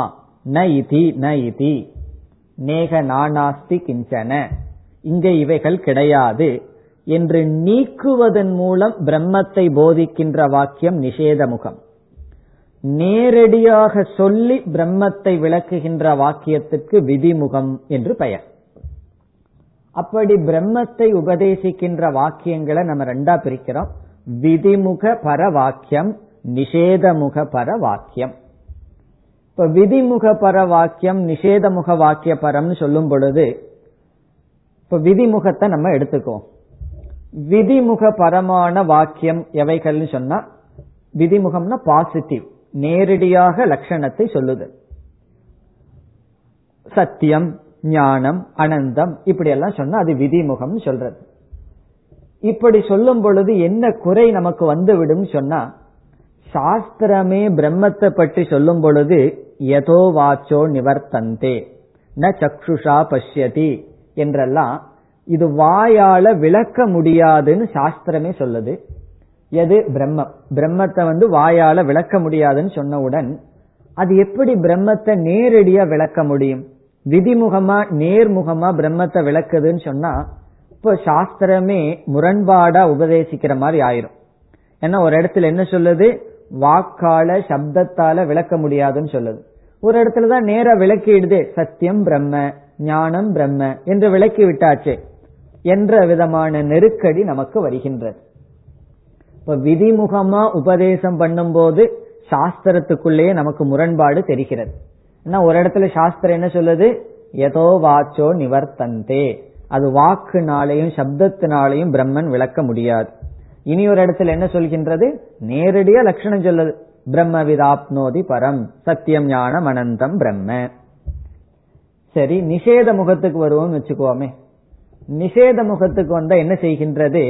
Speaker 2: ந இதி ந இதி. நேக நானாஸ்தி கிஞ்சன. இங்க இவைகள் கிடையாது என்று நீக்குவதன் மூலம் பிரம்மத்தை போதிக்கின்ற வாக்கியம் நிஷேத முகம் நேரடியாக சொல்லி பிரம்மத்தை விளக்குகின்ற வாக்கியத்துக்கு விதிமுகம் என்று பெயர். அப்படி பிரம்மத்தை உபதேசிக்கின்ற வாக்கியங்களை நம்ம ரெண்டா பிரிக்கிறோம். விதிமுக பரவாக்கியம் நிஷேதமுக பரவாக்கியம். இப்ப விதிமுக பரவாக்கியம் நிஷேதமுக வாக்கிய பரம்னு சொல்லும் பொழுது இப்ப விதிமுகத்தை நம்ம எடுத்துக்குவோம். விதிமுக பரமான வாக்கியம் எவைகள்னு சொன்னா விதிமுகம்னா பாசிட்டிவ் நேரடியாக லட்சணத்தை சொல்லுது. சத்தியம் ஞானம் அனந்தம் இப்படி எல்லாம் சொன்னா அது விதிமுகம் சொல்றது. இப்படி சொல்லும் பொழுது என்ன குறை நமக்கு வந்துவிடும் சொன்னா சாஸ்திரமே பிரம்மத்தை பற்றி சொல்லும் பொழுது எதோ வாச்சோ நிவர்த்தந்தே ந சக்ஷுஷா பஷ்யதி என்றெல்லாம் இது வாயால விளக்க முடியாதுன்னு சாஸ்திரமே சொல்லுது. எது? பிரம்மம். பிரம்மத்தை வந்து வாயால விளக்க முடியாதுன்னு சொன்னவுடன் அது எப்படி பிரம்மத்தை நேரடியா விளக்க முடியும்? விதிமுகமா நேர்முகமா பிரம்மத்தை விளக்குதுன்னு சொன்னா இப்போ சாஸ்திரமே முரண்பாடா உபதேசிக்கிற மாதிரி ஆயிரும். ஏன்னா ஒரு இடத்துல என்ன சொல்லுது? வாக்கால சப்தத்தால விளக்க முடியாதுன்னு சொல்லுது. ஒரு இடத்துல தான் நேர விளக்கிடுது. சத்தியம் பிரம்ம ஞானம் பிரம்ம என்று விளக்கி விட்டாச்சே. என்ற விதமான நெருக்கடி நமக்கு வருகின்றது. இப்ப விதிமுகமா உபதேசம் பண்ணும்போது சாஸ்திரத்துக்குள்ளேயே நமக்கு முரண்பாடு தெரிகிறது. ஏன்னா ஒரு இடத்துல சாஸ்திரம் என்ன சொல்லுது? எதோ வாச்சோ நிவர்த்தந்தே. அது வாக்குனாலையும் சப்தத்தினாலையும் பிரம்மன் விளக்க முடியாது. இனி ஒரு இடத்துல என்ன சொல்கின்றது? நேரடியா லட்சணம் சொல்லுது. பிரம்ம விதாப்னோதி பரம் சத்தியம் ஞானம் அனந்தம் பிரம்ம. சரி நிஷேத முகத்துக்கு வருவோம்னு வச்சுக்கோமே. நிஷேத முகத்துக்கு வந்தா என்ன செய்கின்றது?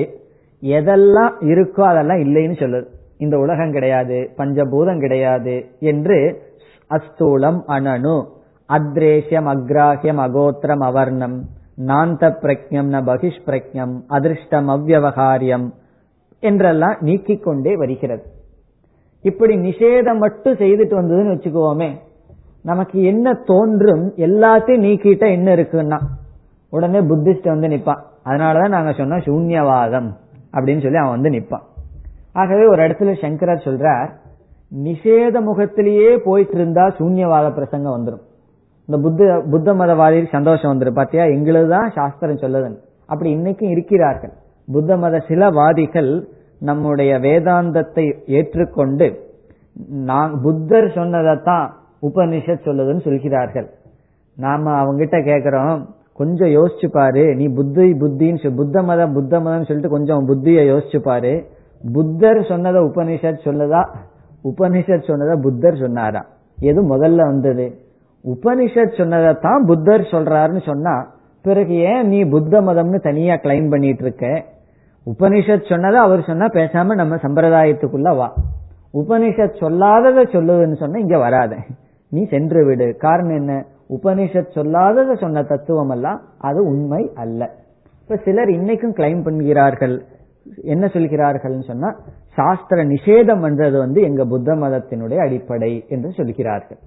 Speaker 2: எதெல்லாம் இருக்கோ அதெல்லாம் இல்லைன்னு சொல்லுது. இந்த உலகம் கிடையாது பஞ்சபூதம் கிடையாது என்று அஸ்தூலம் அனனு. அத்ரேஷியம் அக்ராஹியம் அகோத்திரம் அவர்ணம். நாந்த பிரக்ஞம் ந பகிஷ் பிரக்ஞம் அதிர்ஷ்டம் அவ்வகாரியம் என்றெல்லாம் நீக்கிக் கொண்டே வருகிறது. இப்படி நிஷேதம் மட்டும் செய்துட்டு வந்ததுன்னு வச்சுக்கோமே நமக்கு என்ன தோன்றும் எல்லாத்தையும் நீக்கிட்ட என்ன இருக்குன்னா உடனே புத்திஸ்ட் வந்து நிப்பான். அதனாலதான் நாங்க சொன்னோம் சூன்யவாதம் அப்படின்னு சொல்லி அவன் வந்து நிப்பான். ஆகவே ஒரு இடத்துல சங்கரர் சொல்றார் நிஷேத முகத்திலேயே போயிட்டு இருந்தா சூன்யவாத பிரசங்கம் வந்துடும் இந்த புத்த புத்த மதவாதிக்கு சந்தோஷம் வந்துடும் பாத்தியா? எங்களுக்கு தான் சாஸ்திரம் சொல்லுதுன்னு. அப்படி இன்னைக்கும் இருக்கிறார்கள். புத்த மத சில வாதிகள் நம்முடைய வேதாந்தத்தை ஏற்றுக்கொண்டு நான் புத்தர் சொன்னதைத்தான் உபனிஷத் சொல்லுதுன்னு சொல்கிறார்கள். நாம அவங்கிட்ட கேக்குறோம் கொஞ்சம் யோசிச்சு பாரு. நீ புத்தி புத்தின்னு புத்த மதம் புத்த மதம்னு சொல்லிட்டு கொஞ்சம் புத்திய யோசிச்சு பாரு. புத்தர் சொன்னதை உபனிஷத் சொல்லதா? உபனிஷத் சொன்னதா புத்தர் சொன்னாரா? எது முதல்ல வந்தது? உபனிஷத் சொன்னதைத்தான் புத்தர் சொல்றாருன்னு சொன்னா பிறகு ஏன் நீ புத்த மதம்னு தனியா கிளைம் பண்ணிட்டு இருக்க உபனிஷத் சொன்னதை அவர் சொன்னா பேசாம நம்ம சம்பிரதாயத்துக்குள்ள வா. உபனிஷத் சொல்லாததை சொல்லுதுன்னு சொன்னா இங்க வராத. நீ சென்று விடு. காரணம் என்ன? உபனிஷத் சொல்லாததை சொன்ன தத்துவம் எல்லாம் அது உண்மை அல்ல. இப்ப சிலர் இன்னைக்கும் கிளைம் பண்ணுகிறார்கள். என்ன சொல்கிறார்கள் சொன்னா சாஸ்திர நிஷேதம் என்றது வந்து எங்க புத்த மதத்தினுடைய அடிப்படை என்று சொல்கிறார்கள்.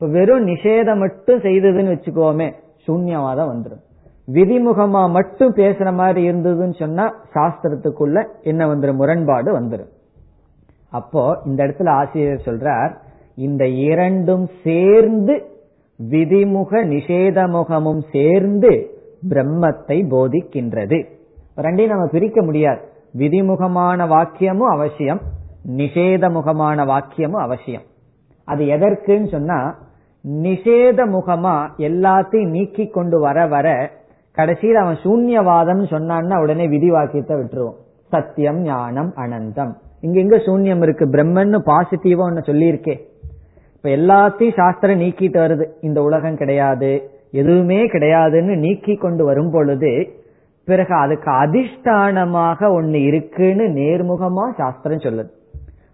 Speaker 2: இப்ப வெறும் நிஷேதம் மட்டும் செய்ததுன்னு வச்சுக்கோமே சூன்யவாதம் வந்துடும் விதிமுகமா மட்டும் பேசுற மாதிரி இருந்ததுன்னு சொன்னா சாஸ்திரத்துக்குள்ள என்ன வந்துடும் முரண்பாடு வந்துடும் அப்போ இந்த இடத்துல ஆசிரியர் சொல்றார் இந்த இரண்டும் சேர்ந்து விதிமுக நிஷேதமுகமும் சேர்ந்து பிரம்மத்தை போதிக்கின்றது. ரெண்டையும் நம்ம பிரிக்க முடியாது. விதிமுகமான வாக்கியமும் அவசியம் நிஷேதமுகமான வாக்கியமும் அவசியம். அது எதற்குன்னு சொன்னா நிஷேத முகமா எல்லாத்தையும் நீக்கி கொண்டு வர வர கடைசியில் அவன் சூன்யவாதம் சொன்னான்னா உடனே விதி வாக்கியத்தை விட்டுருவோம். சத்தியம் ஞானம் அனந்தம். இங்க எங்க சூன்யம் இருக்கு? பிரம்மன்னு பாசிட்டிவா ஒன்னு சொல்லியிருக்கே. இப்ப எல்லாத்தையும் சாஸ்திரம் நீக்கிட்டு வருது. இந்த உலகம் கிடையாது எதுவுமே கிடையாதுன்னு நீக்கி கொண்டு வரும் பொழுது பிறகு அதுக்கு அதிஷ்டானமாக ஒன்னு இருக்குன்னு நேர்முகமா சாஸ்திரம் சொல்லுது.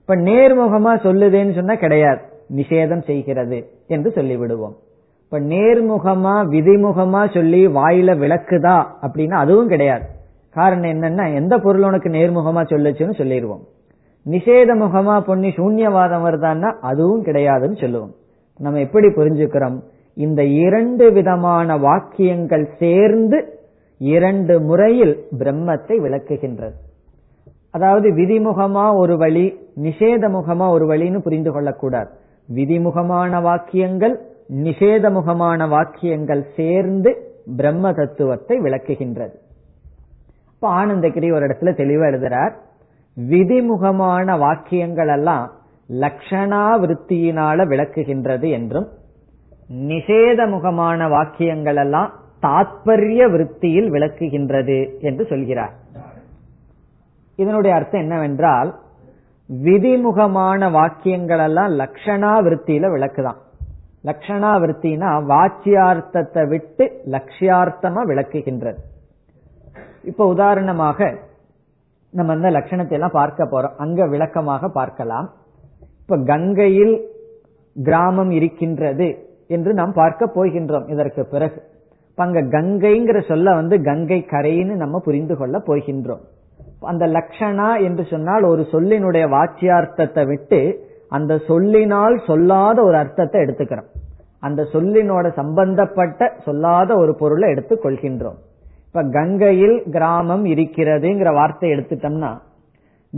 Speaker 2: இப்ப நேர்முகமா சொல்லுதேன்னு சொன்னா கிடையாது. நிஷேதம் செய்கிறது என்று சொல்லிவிடுவோம். இப்ப நேர்முகமா விதிமுகமா சொல்லி வாயில விளக்குதா அப்படின்னா அதுவும் கிடையாது. காரணம் என்னன்னா எந்த பொருள் உனக்கு நேர்முகமா சொல்லுச்சுன்னு சொல்லிடுவோம் நிஷேத முகமா பொண்ணி சூன்யவாதம் வருதான்னா அதுவும் கிடையாதுன்னு சொல்லுவோம். நம்ம எப்படி புரிஞ்சுக்கிறோம்? இந்த இரண்டு விதமான வாக்கியங்கள் சேர்ந்து இரண்டு முறையில் பிரம்மத்தை விளக்குகின்றது. அதாவது விதிமுகமா ஒரு வழி நிஷேத முகமா ஒரு வழின்னு புரிந்து கொள்ளக்கூடாது. விதிமுகமான வாக்கியங்கள் நிஷேதமுகமான வாக்கியங்கள் சேர்ந்து பிரம்ம தத்துவத்தை விளக்குகின்றது. இப்ப ஆனந்தகிரி ஒரு இடத்துல தெளிவா எழுதுறார் விதிமுகமான வாக்கியங்கள் எல்லாம் லக்ஷணா விருத்தியினால விளக்குகின்றது என்றும் நிஷேதமுகமான வாக்கியங்கள் எல்லாம் தாத்பரிய விருத்தியில் விளக்குகின்றது என்று சொல்கிறார். இதனுடைய அர்த்தம் என்னவென்றால் விதிமுகமான வாக்கியங்கள் எல்லாம் லக்ஷணா விருத்தியில விளக்குதான். லக்ஷணா விருத்தினா வாச்சியார்த்தத்தை விட்டு லட்சியார்த்தமா விளக்குகின்றது. இப்ப உதாரணமாக நம்ம இந்த லட்சணத்தை எல்லாம் பார்க்க போறோம். அங்க விளக்கமாக பார்க்கலாம். இப்ப கங்கையில் கிராமம் இருக்கின்றது என்று நாம் பார்க்க போகின்றோம் இதற்கு பிறகு. அங்க கங்கைங்கிற சொல்ல வந்து கங்கை கரைன்னு நம்ம புரிந்து கொள்ள போகின்றோம். அந்த லக்ஷணா என்று சொன்னால் ஒரு சொல்லினுடைய வாச்சியார்த்தத்தை விட்டு அந்த சொல்லினால் சொல்லாத ஒரு அர்த்தத்தை எடுத்துக்கிறோம். அந்த சொல்லினோட சம்பந்தப்பட்ட சொல்லாத ஒரு பொருளை எடுத்துக் கொள்கின்றோம். இப்ப கங்கையில் கிராமம் இருக்கிறதுங்கிற வார்த்தை எடுத்துட்டோம்னா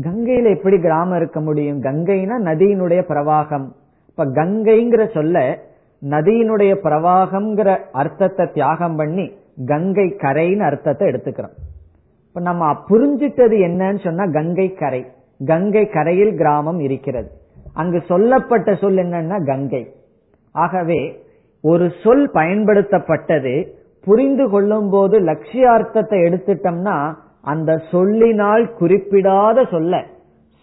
Speaker 2: கங்கையில எப்படி கிராமம் இருக்க முடியும்? கங்கைனா நதியினுடைய பிரவாகம். இப்ப கங்கைங்கிற சொல்ல நதியினுடைய பிரவாகம்ங்கிற அர்த்தத்தை தியாகம் பண்ணி கங்கை கரைன்னு அர்த்தத்தை எடுத்துக்கிறோம். இப்ப நம்ம புரிஞ்சிட்டது என்னன்னு சொன்னா கங்கை கரை. கங்கை கரையில் கிராமம் இருக்கிறது. அங்கு சொல்லப்பட்ட சொல் என்னன்னா கங்கை. ஆகவே ஒரு சொல் பயன்படுத்தப்பட்டது புரிந்து கொள்ளும் போது லட்சியார்த்தத்தை எடுத்துட்டோம்னா அந்த சொல்லினால் குறிப்பிடாத சொல்ல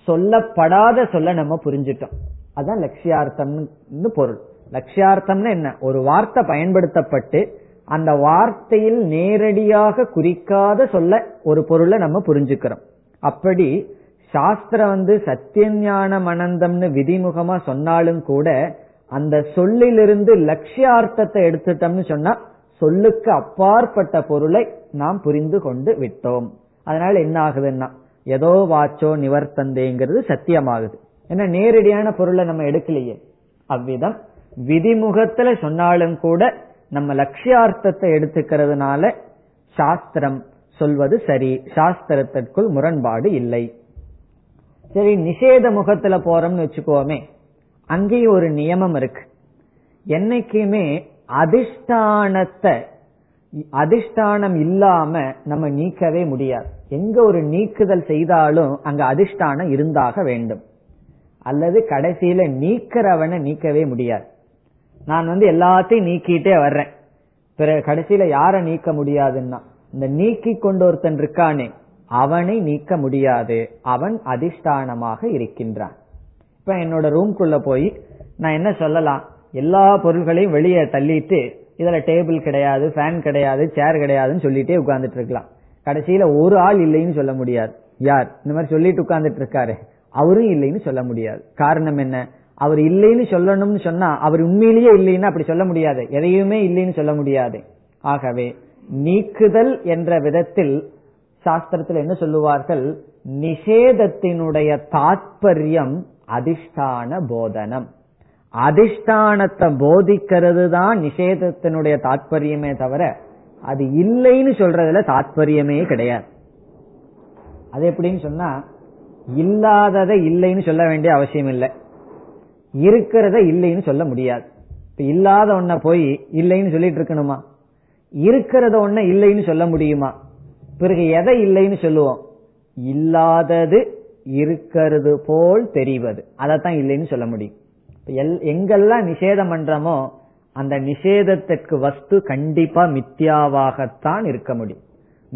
Speaker 2: சொல்லப்படாத சொல்ல நம்ம புரிஞ்சிட்டோம். அதான் லட்சியார்த்தம்னு பொருள். லட்சியார்த்தம்னு என்ன? ஒரு வார்த்தை பயன்படுத்தப்பட்டு அந்த வார்த்தையில் நேரடியாக குறிக்காத சொல்ல ஒரு பொருளை நம்ம புரிஞ்சுக்கிறோம். அப்படி சாஸ்திரம் வந்து சத்தியஞானம் மனந்தம்னு விதிமுகமா சொன்னாலும் கூட அந்த சொல்லிலிருந்து லட்சியார்த்தத்தை எடுத்துட்டோம்னு சொன்னா சொல்லுக்கு அப்பாற்பட்ட பொருளை நாம் புரிந்து கொண்டு விட்டோம். அதனால என்ன ஆகுதுன்னா ஏதோ வாச்சோ நிவர்த்தந்தேங்கிறது சத்தியமாகுது. ஏன்னா நேரடியான பொருளை நம்ம எடுக்கலையே. அவ்விதம் விதிமுகத்துல சொன்னாலும் கூட நம்ம லட்சியார்த்தத்தை எடுத்துக்கிறதுனால சாஸ்திரம் சொல்வது சரி சாஸ்திரத்திற்குள் முரண்பாடு இல்லை. சரி நிஷேத முகத்துல போறோம்னு வச்சுக்கோமே அங்கேயும் ஒரு நியமம் இருக்கு. என்னைக்குமே அதிஷ்டானத்தை அதிஷ்டானம் இல்லாம நம்ம நீக்கவே முடியாது. எங்க ஒரு நீக்குதல் செய்தாலும் அங்க அதிஷ்டானம் இருந்தாக வேண்டும். அல்லது கடைசியில நீக்கிறவனை நீக்கவே முடியாது. நான் வந்து எல்லாத்தையும் நீக்கிட்டே வர்றேன். பிறகு கடைசியில யார நீக்க முடியாதுன்னா இந்த நீக்கி கொண்டு ஒருத்தன் இருக்கானே அவனை நீக்க முடியாது. அவன் அதிஷ்டானமாக இருக்கின்றான். இப்ப என்னோட ரூம்குள்ள போய் நான் என்ன சொல்லலாம்? எல்லா பொருள்களையும் வெளியே தள்ளிட்டு இதுல டேபிள் கிடையாது ஃபேன் கிடையாது சேர் கிடையாதுன்னு சொல்லிட்டே உட்கார்ந்துட்டு இருக்கலாம். கடைசியில ஒரு ஆள் இல்லைன்னு சொல்ல முடியாது. யார்? இந்த மாதிரி சொல்லிட்டு உட்கார்ந்துட்டு இருக்காரு. அவரும் இல்லைன்னு சொல்ல முடியாது. காரணம் என்ன? அவர் இல்லைன்னு சொல்லணும்னு சொன்னா அவர் உண்மையிலேயே இல்லைன்னு அப்படி சொல்ல முடியாது. எதையுமே இல்லைன்னு சொல்ல முடியாது. ஆகவே நீக்குதல் என்ற விதத்தில் சாஸ்திரத்தில் என்ன சொல்லுவார்கள்? நிஷேதத்தினுடைய தாற்பயம் அதிஷ்டான போதனம். அதிஷ்டானத்தை போதிக்கிறது தான் நிஷேதத்தினுடைய தாற்பயமே தவிர அது இல்லைன்னு சொல்றதுல தாற்பயமே கிடையாது. அது எப்படின்னு சொன்னா இல்லாததை இல்லைன்னு சொல்ல வேண்டிய அவசியம் இல்லை இருக்கிறத இல்லைன்னு சொல்ல முடியாது. இப்ப இல்லாத ஒன்ன போய் இல்லைன்னு சொல்லிட்டு இருக்கணுமா? இருக்கிறத ஒன்ன இல்லைன்னு சொல்ல முடியுமா? பிறகு எதை இல்லைன்னு சொல்லுவோம்? இல்லாதது இருக்கிறது போல் தெரிவது. அதைத்தான் இல்லைன்னு சொல்ல முடியும். எங்கெல்லாம் நிஷேதம் பண்றோமோ அந்த நிஷேதத்திற்கு வஸ்து கண்டிப்பா மித்யாவாகத்தான் இருக்க முடியும்.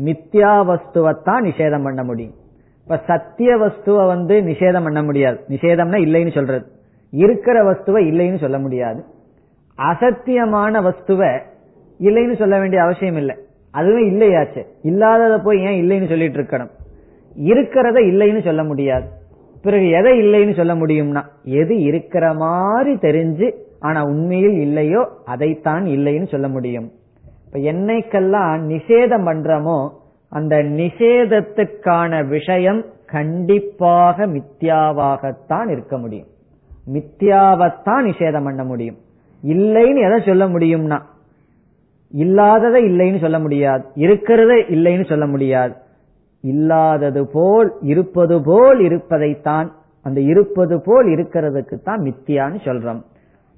Speaker 2: மித்யா வஸ்துவத்தான் நிஷேதம் பண்ண முடியும். இப்ப சத்திய வஸ்துவ வந்து நிஷேதம் பண்ண முடியாது. நிஷேதம்னா இல்லைன்னு சொல்றது. இருக்கிற வஸ்துவை இல்லைன்னு சொல்ல முடியாது. அசத்தியமான வஸ்துவை இல்லைன்னு சொல்ல வேண்டிய அவசியம் இல்லை. அதுவே இல்லையாச்சு. இல்லாதத போய் ஏன் இல்லைன்னு சொல்லிட்டு இருக்கணும்? இருக்கிறத இல்லைன்னு சொல்ல முடியாது. பிறகு எதை இல்லைன்னு சொல்ல முடியும்னா எது இருக்கிற மாதிரி தெரிஞ்சு ஆனா உண்மையில் இல்லையோ அதைத்தான் இல்லைன்னு சொல்ல முடியும். இப்ப என்னைக்கெல்லாம் நிஷேதம் பண்றோமோ அந்த நிஷேதத்துக்கான விஷயம் கண்டிப்பாக மித்யாவாகத்தான் இருக்க முடியும். மித்யாவத்தான் நிஷேதம் பண்ண முடியும். இல்லைன்னு எதை சொல்ல முடியும்னா இல்லாததை இல்லைன்னு சொல்ல முடியாது. இருக்கிறத இல்லைன்னு சொல்ல முடியாது. இல்லாதது போல் இருப்பது போல் இருப்பதைத்தான் அந்த இருப்பது போல் இருக்கிறதுக்கு தான் மித்தியான்னு சொல்றோம்.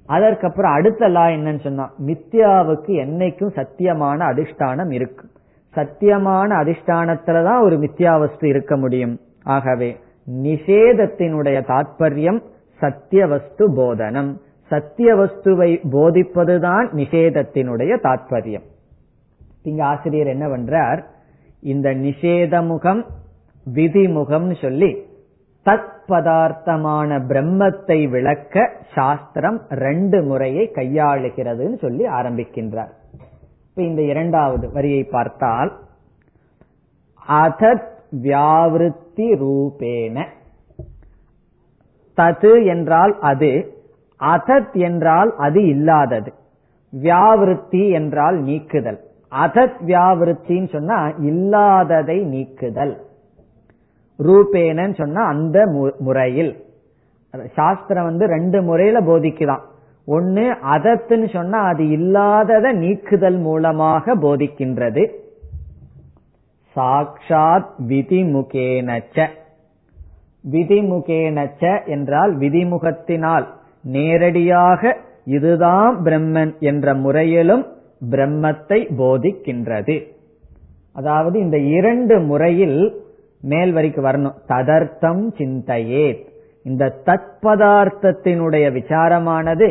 Speaker 2: அதற்கப்புறம் அடுத்த லா என்னன்னு சொன்னா மித்யாவுக்கு என்னைக்கும் சத்தியமான அதிஷ்டானம் இருக்கு. சத்தியமான அதிஷ்டானத்துலதான் ஒரு மித்யாவஸ்து இருக்க முடியும். ஆகவே நிஷேதத்தினுடைய தாற்பயம் சத்தியவஸ்து போதனம். சத்தியவஸ்துவை போதிப்பதுதான் நிஷேதத்தினுடைய தாற்பயம் இங்க ஆசிரியர் என்ன பண்றார்? இந்த நிஷேத முகம் விதிமுகம்னு சொல்லி தத் பதார்த்தமான பிரம்மத்தை விளக்க சாஸ்திரம் ரெண்டு முறையை கையாளுகிறதுன்னு சொல்லி ஆரம்பிக்கின்றார். இப்ப இந்த இரண்டாவது வரியை பார்த்தால் அதத் வியாவிருத்தி ரூபேன. தது என்றால் அது அதத் என்றால் அது இல்லாதது. வியாவிருத்தி என்றால் நீக்குதல். அதத் வியாவிருத்தின்னு சொன்னா இல்லாததை நீக்குதல். ரூபேனன்னு சொன்னா அந்த முறையில். சாஸ்திரம் வந்து ரெண்டு முறையில போதிக்குதான். ஒன்னு அதத்துன்னு சொன்னா அது இல்லாதத நீக்குதல் மூலமாக போதிக்கின்றது. சாக்ஷாத் விதிமுகேனச்ச. விதிமுகேனச்ச என்றால் விதிமுகத்தினால். நேரடியாக இதுதான் பிரம்மன் என்ற முறையிலும் பிரம்மத்தை போதிக்கின்றது. அதாவது இந்த இரண்டு முறையில் மேல் வரிக்கு வரணும். ததர்த்தம் சிந்தையே இந்த தத்பதார்த்தத்தினுடைய விசாரமானது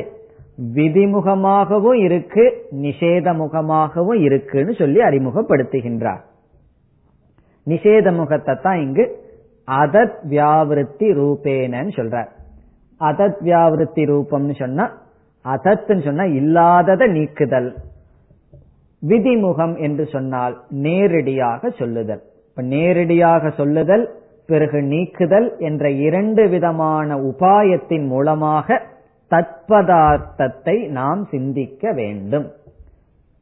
Speaker 2: விதிமுகமாகவும் இருக்கு நிஷேத முகமாகவும் இருக்குன்னு சொல்லி அறிமுகப்படுத்துகின்றார். நிஷேத முகத்தை தான் இங்கு அதத் வியாவிருத்தி ரூபேனன்னு சொல்றார். அதத் வியாவிருத்தி ரூபம்னு சொன்னா அதத்துன்னு சொன்னா இல்லாதத நீக்குதல். விதிமுகம் என்று சொன்னால் நேரடியாக சொல்லுதல். இப்ப நேரடியாக சொல்லுதல் பிறகு நீக்குதல் என்ற இரண்டு விதமான உபாயத்தின் மூலமாக தத்பதார்த்தத்தை நாம் சிந்திக்க வேண்டும்.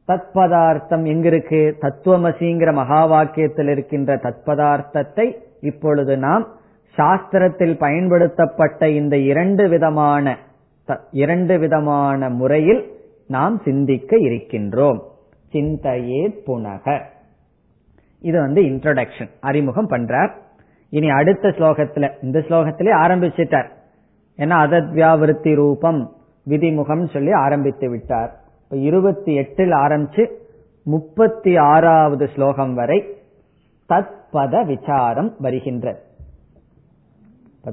Speaker 2: தத்பதார்த்தம் எங்கிருக்கு? தத்துவமசிங்கிற மகா வாக்கியத்தில் இருக்கின்ற தத்பதார்த்தத்தை இப்பொழுது நாம் சாஸ்திரத்தில் பயன்படுத்தப்பட்ட இந்த இரண்டு விதமான இரண்டு விதமான முறையில் நாம் சிந்திக்க இருக்கின்றோம். சிந்தையே புனக. இது வந்து இன்ட்ரோடக்ஷன் அறிமுகம் பண்றார். இனி அடுத்த ஸ்லோகத்துல இந்த ஸ்லோகத்திலே ஆரம்பிச்சிட்டார். ஏன்னா அதத்வியாவிருத்தி ரூபம் விதிமுகம் சொல்லி ஆரம்பித்து விட்டார். இப்ப இருபத்தி எட்டில் ஆரம்பிச்சு முப்பத்தி ஆறாவது ஸ்லோகம் வரை தத்பத விசாரம் வருகின்றது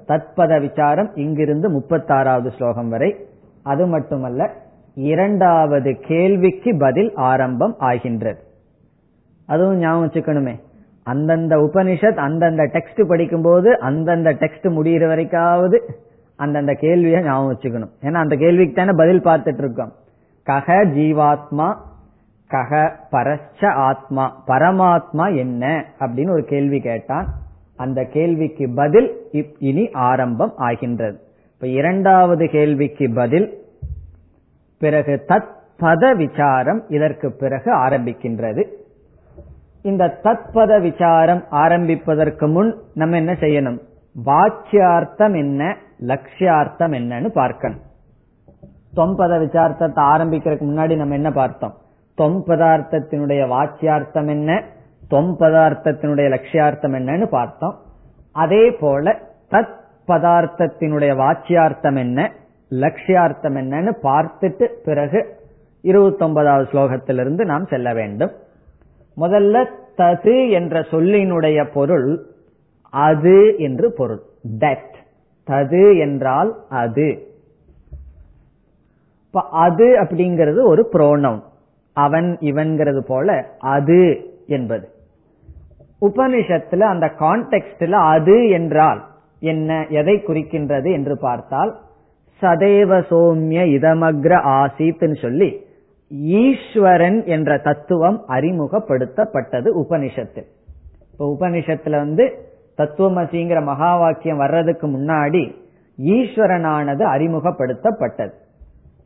Speaker 2: தத்பத விசாரம் இங்கிருந்து முப்பத்தாறாவது ஸ்லோகம் வரை. அது மட்டுமல்ல இரண்டாவது கேள்விக்கு பதில் ஆரம்பம் ஆகின்றது. அதுவும் ஞாபகம் வச்சுக்கணுமே. அந்தந்த உபனிஷத் அந்தந்த டெக்ஸ்ட் படிக்கும்போது அந்தந்த டெக்ஸ்ட் முடிகிற வரைக்காவது அந்தந்த கேள்வியை ஞாபகம் வச்சுக்கணும். ஏன்னா அந்த கேள்விக்கு தானே பதில் பார்த்துட்டு இருக்கோம். கக ஜீவாத்மா கக பரச்ச ஆத்மா பரமாத்மா என்ன அப்படின்னு ஒரு கேள்வி கேட்டான். அந்த கேள்விக்கு பதில் இனி ஆரம்பம் ஆகின்றது. இப்ப இரண்டாவது கேள்விக்கு பதில் பிறகு தத் பத விசாரம் இதற்கு பிறகு ஆரம்பிக்கின்றது. இந்த தத்பத விசாரம் ஆரம்பிப்பதற்கு முன் நம்ம என்ன செய்யணும்? வாச்சியார்த்தம் என்ன லட்சியார்த்தம் என்னன்னு பார்க்கணும். தொம்பத விசாரத்தை ஆரம்பிக்கிறதுக்கு முன்னாடி நம்ம என்ன பார்த்தோம்? தொம் பதார்த்தத்தினுடைய வாக்கியார்த்தம் என்ன? தொம் பதார்த்தத்தினுடைய லட்சியார்த்தம் என்னன்னு பார்த்தோம். அதே போல தத் பதார்த்தத்தினுடைய வாக்கியார்த்தம் என்ன? லட்சியார்த்தம் என்னன்னு பார்த்துட்டு பிறகு இருபத்தொன்பதாவது ஸ்லோகத்திலிருந்து நாம் செல்ல வேண்டும். முதல்ல தது என்ற சொல்லினுடைய பொருள் அது என்று பொருள். தட் தது என்றால் அது. அது அப்படிங்கிறது ஒரு புரோனவுன் அவன் இவன்கிறது போல அது என்பது. உபனிஷத்துல அந்த கான்டெக்ட்ல அது என்றால் என்ன எதை குறிக்கின்றது என்று பார்த்தால் சதேவ சோம்ய இதமக்ர ஆசித்னு சொல்லி ஈஸ்வரன் என்ற தத்துவம் அறிமுகப்படுத்தப்பட்டது உபனிஷத்தில். இப்ப உபனிஷத்துல வந்து தத்துவமசிங்கிற மகா வாக்கியம் வர்றதுக்கு முன்னாடி ஈஸ்வரனானது அறிமுகப்படுத்தப்பட்டது.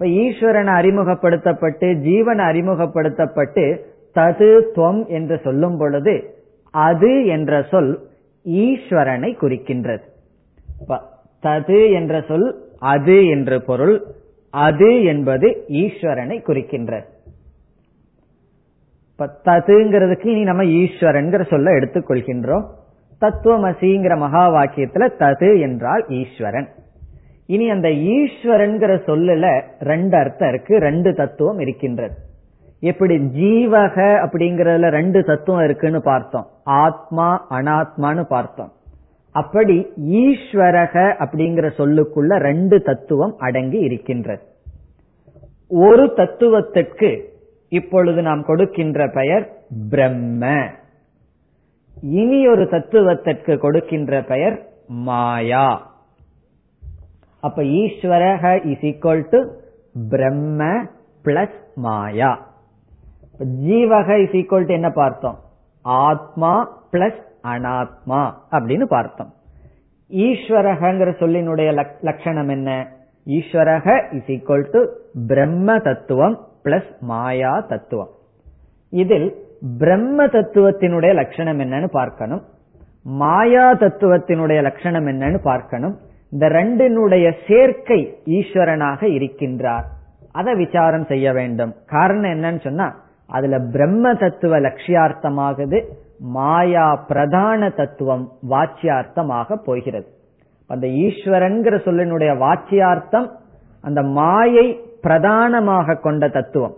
Speaker 2: இப்ப ஈஸ்வரன் அறிமுகப்படுத்தப்பட்டு ஜீவன் அறிமுகப்படுத்தப்பட்டு தது துவம் என்று சொல்லும் பொழுது அது என்ற சொல் ஈஸ்வரனை குறிக்கின்றது. தது என்ற சொல் அது என்று பொருள் அது என்பது ஈஸ்வரனை குறிக்கின்றது. ததுங்கிறதுக்கு இனி நம்ம ஈஸ்வரன் சொல்ல எடுத்துக்கொள்கின்றோம். தத்துவமசிங்கிற மகா வாக்கியத்துல தது என்றால் ஈஸ்வரன். இனி அந்த ஈஸ்வரன்கிற சொல்லல ரெண்டு அர்த்தம் இருக்கு ரெண்டு தத்துவம் இருக்கின்றது. எப்படி ஜீவக அப்படிங்கறதுல ரெண்டு தத்துவம் இருக்குன்னு பார்த்தோம். ஆத்மா அனாத்மான்னு பார்த்தோம். அப்படி ஈஸ்வரக அப்படிங்கிற சொல்லுக்குள்ள ரெண்டு தத்துவம் அடங்கி இருக்கின்றது. ஒரு தத்துவத்திற்கு இப்பொழுது நாம் கொடுக்கின்ற பெயர் பிரம்ம. இனி ஒரு தத்துவத்திற்கு கொடுக்கின்ற பெயர் மாயா. அப்ப ஈஸ்வரக இஸ் ஈக்வல் டு பிரம்ம பிளஸ் மாயா. ஜீவக இஸ் ஈக்வல் டு என்ன பார்த்தோம்? ஆத்மா பிளஸ் அனாத்மா அப்படின்னு பார்த்தோம். ஈஸ்வரகங்கிற சொல்லினுடைய லட்சணம் என்ன? ஈஸ்வரக இஸ் ஈக்வல் டு பிரம்ம தத்துவம் பிளஸ் மாயா தத்துவம். இதில் பிரம்ம தத்துவத்தினுடைய லட்சணம் என்னன்னு பார்க்கணும். மாயா தத்துவத்தினுடைய லட்சணம் என்னன்னு பார்க்கணும். இந்த ரெண்டினுடைய சேர்க்கை ஈஸ்வரனாக இருக்கின்றார். அதை விசாரம் செய்ய வேண்டும். காரணம் என்னன்னு சொன்னா அதுல பிரம்ம தத்துவ லட்சியார்த்தமாகுது மாயா பிரதான தத்துவம் வாச்சியார்த்தமாக போகிறது. அந்த ஈஸ்வரன்கிற சொல்லினுடைய வாச்சியார்த்தம் அந்த மாயை பிரதானமாக கொண்ட தத்துவம்.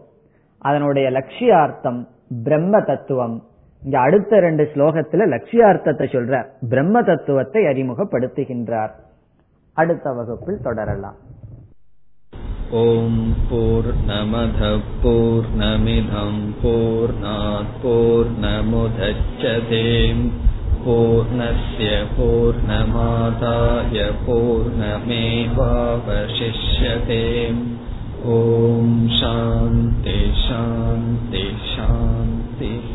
Speaker 2: அதனுடைய லட்சியார்த்தம் பிரம்ம தத்துவம். இங்க அடுத்த ரெண்டு ஸ்லோகத்துல லட்சியார்த்தத்தை சொல்றார். பிரம்ம தத்துவத்தை அறிமுகப்படுத்துகின்றார். அடுத்த வகுப்பில் தொடரலாம்.
Speaker 1: ஓம் போர் நமத போர் நமிதம் போர் போர் நமுதச்சதேம் பூர்ணய பூர்ணமாதாய பூர்ணமேவாவசிஷ்யதேம். ॐ शान्ति शान्ति शान्तिः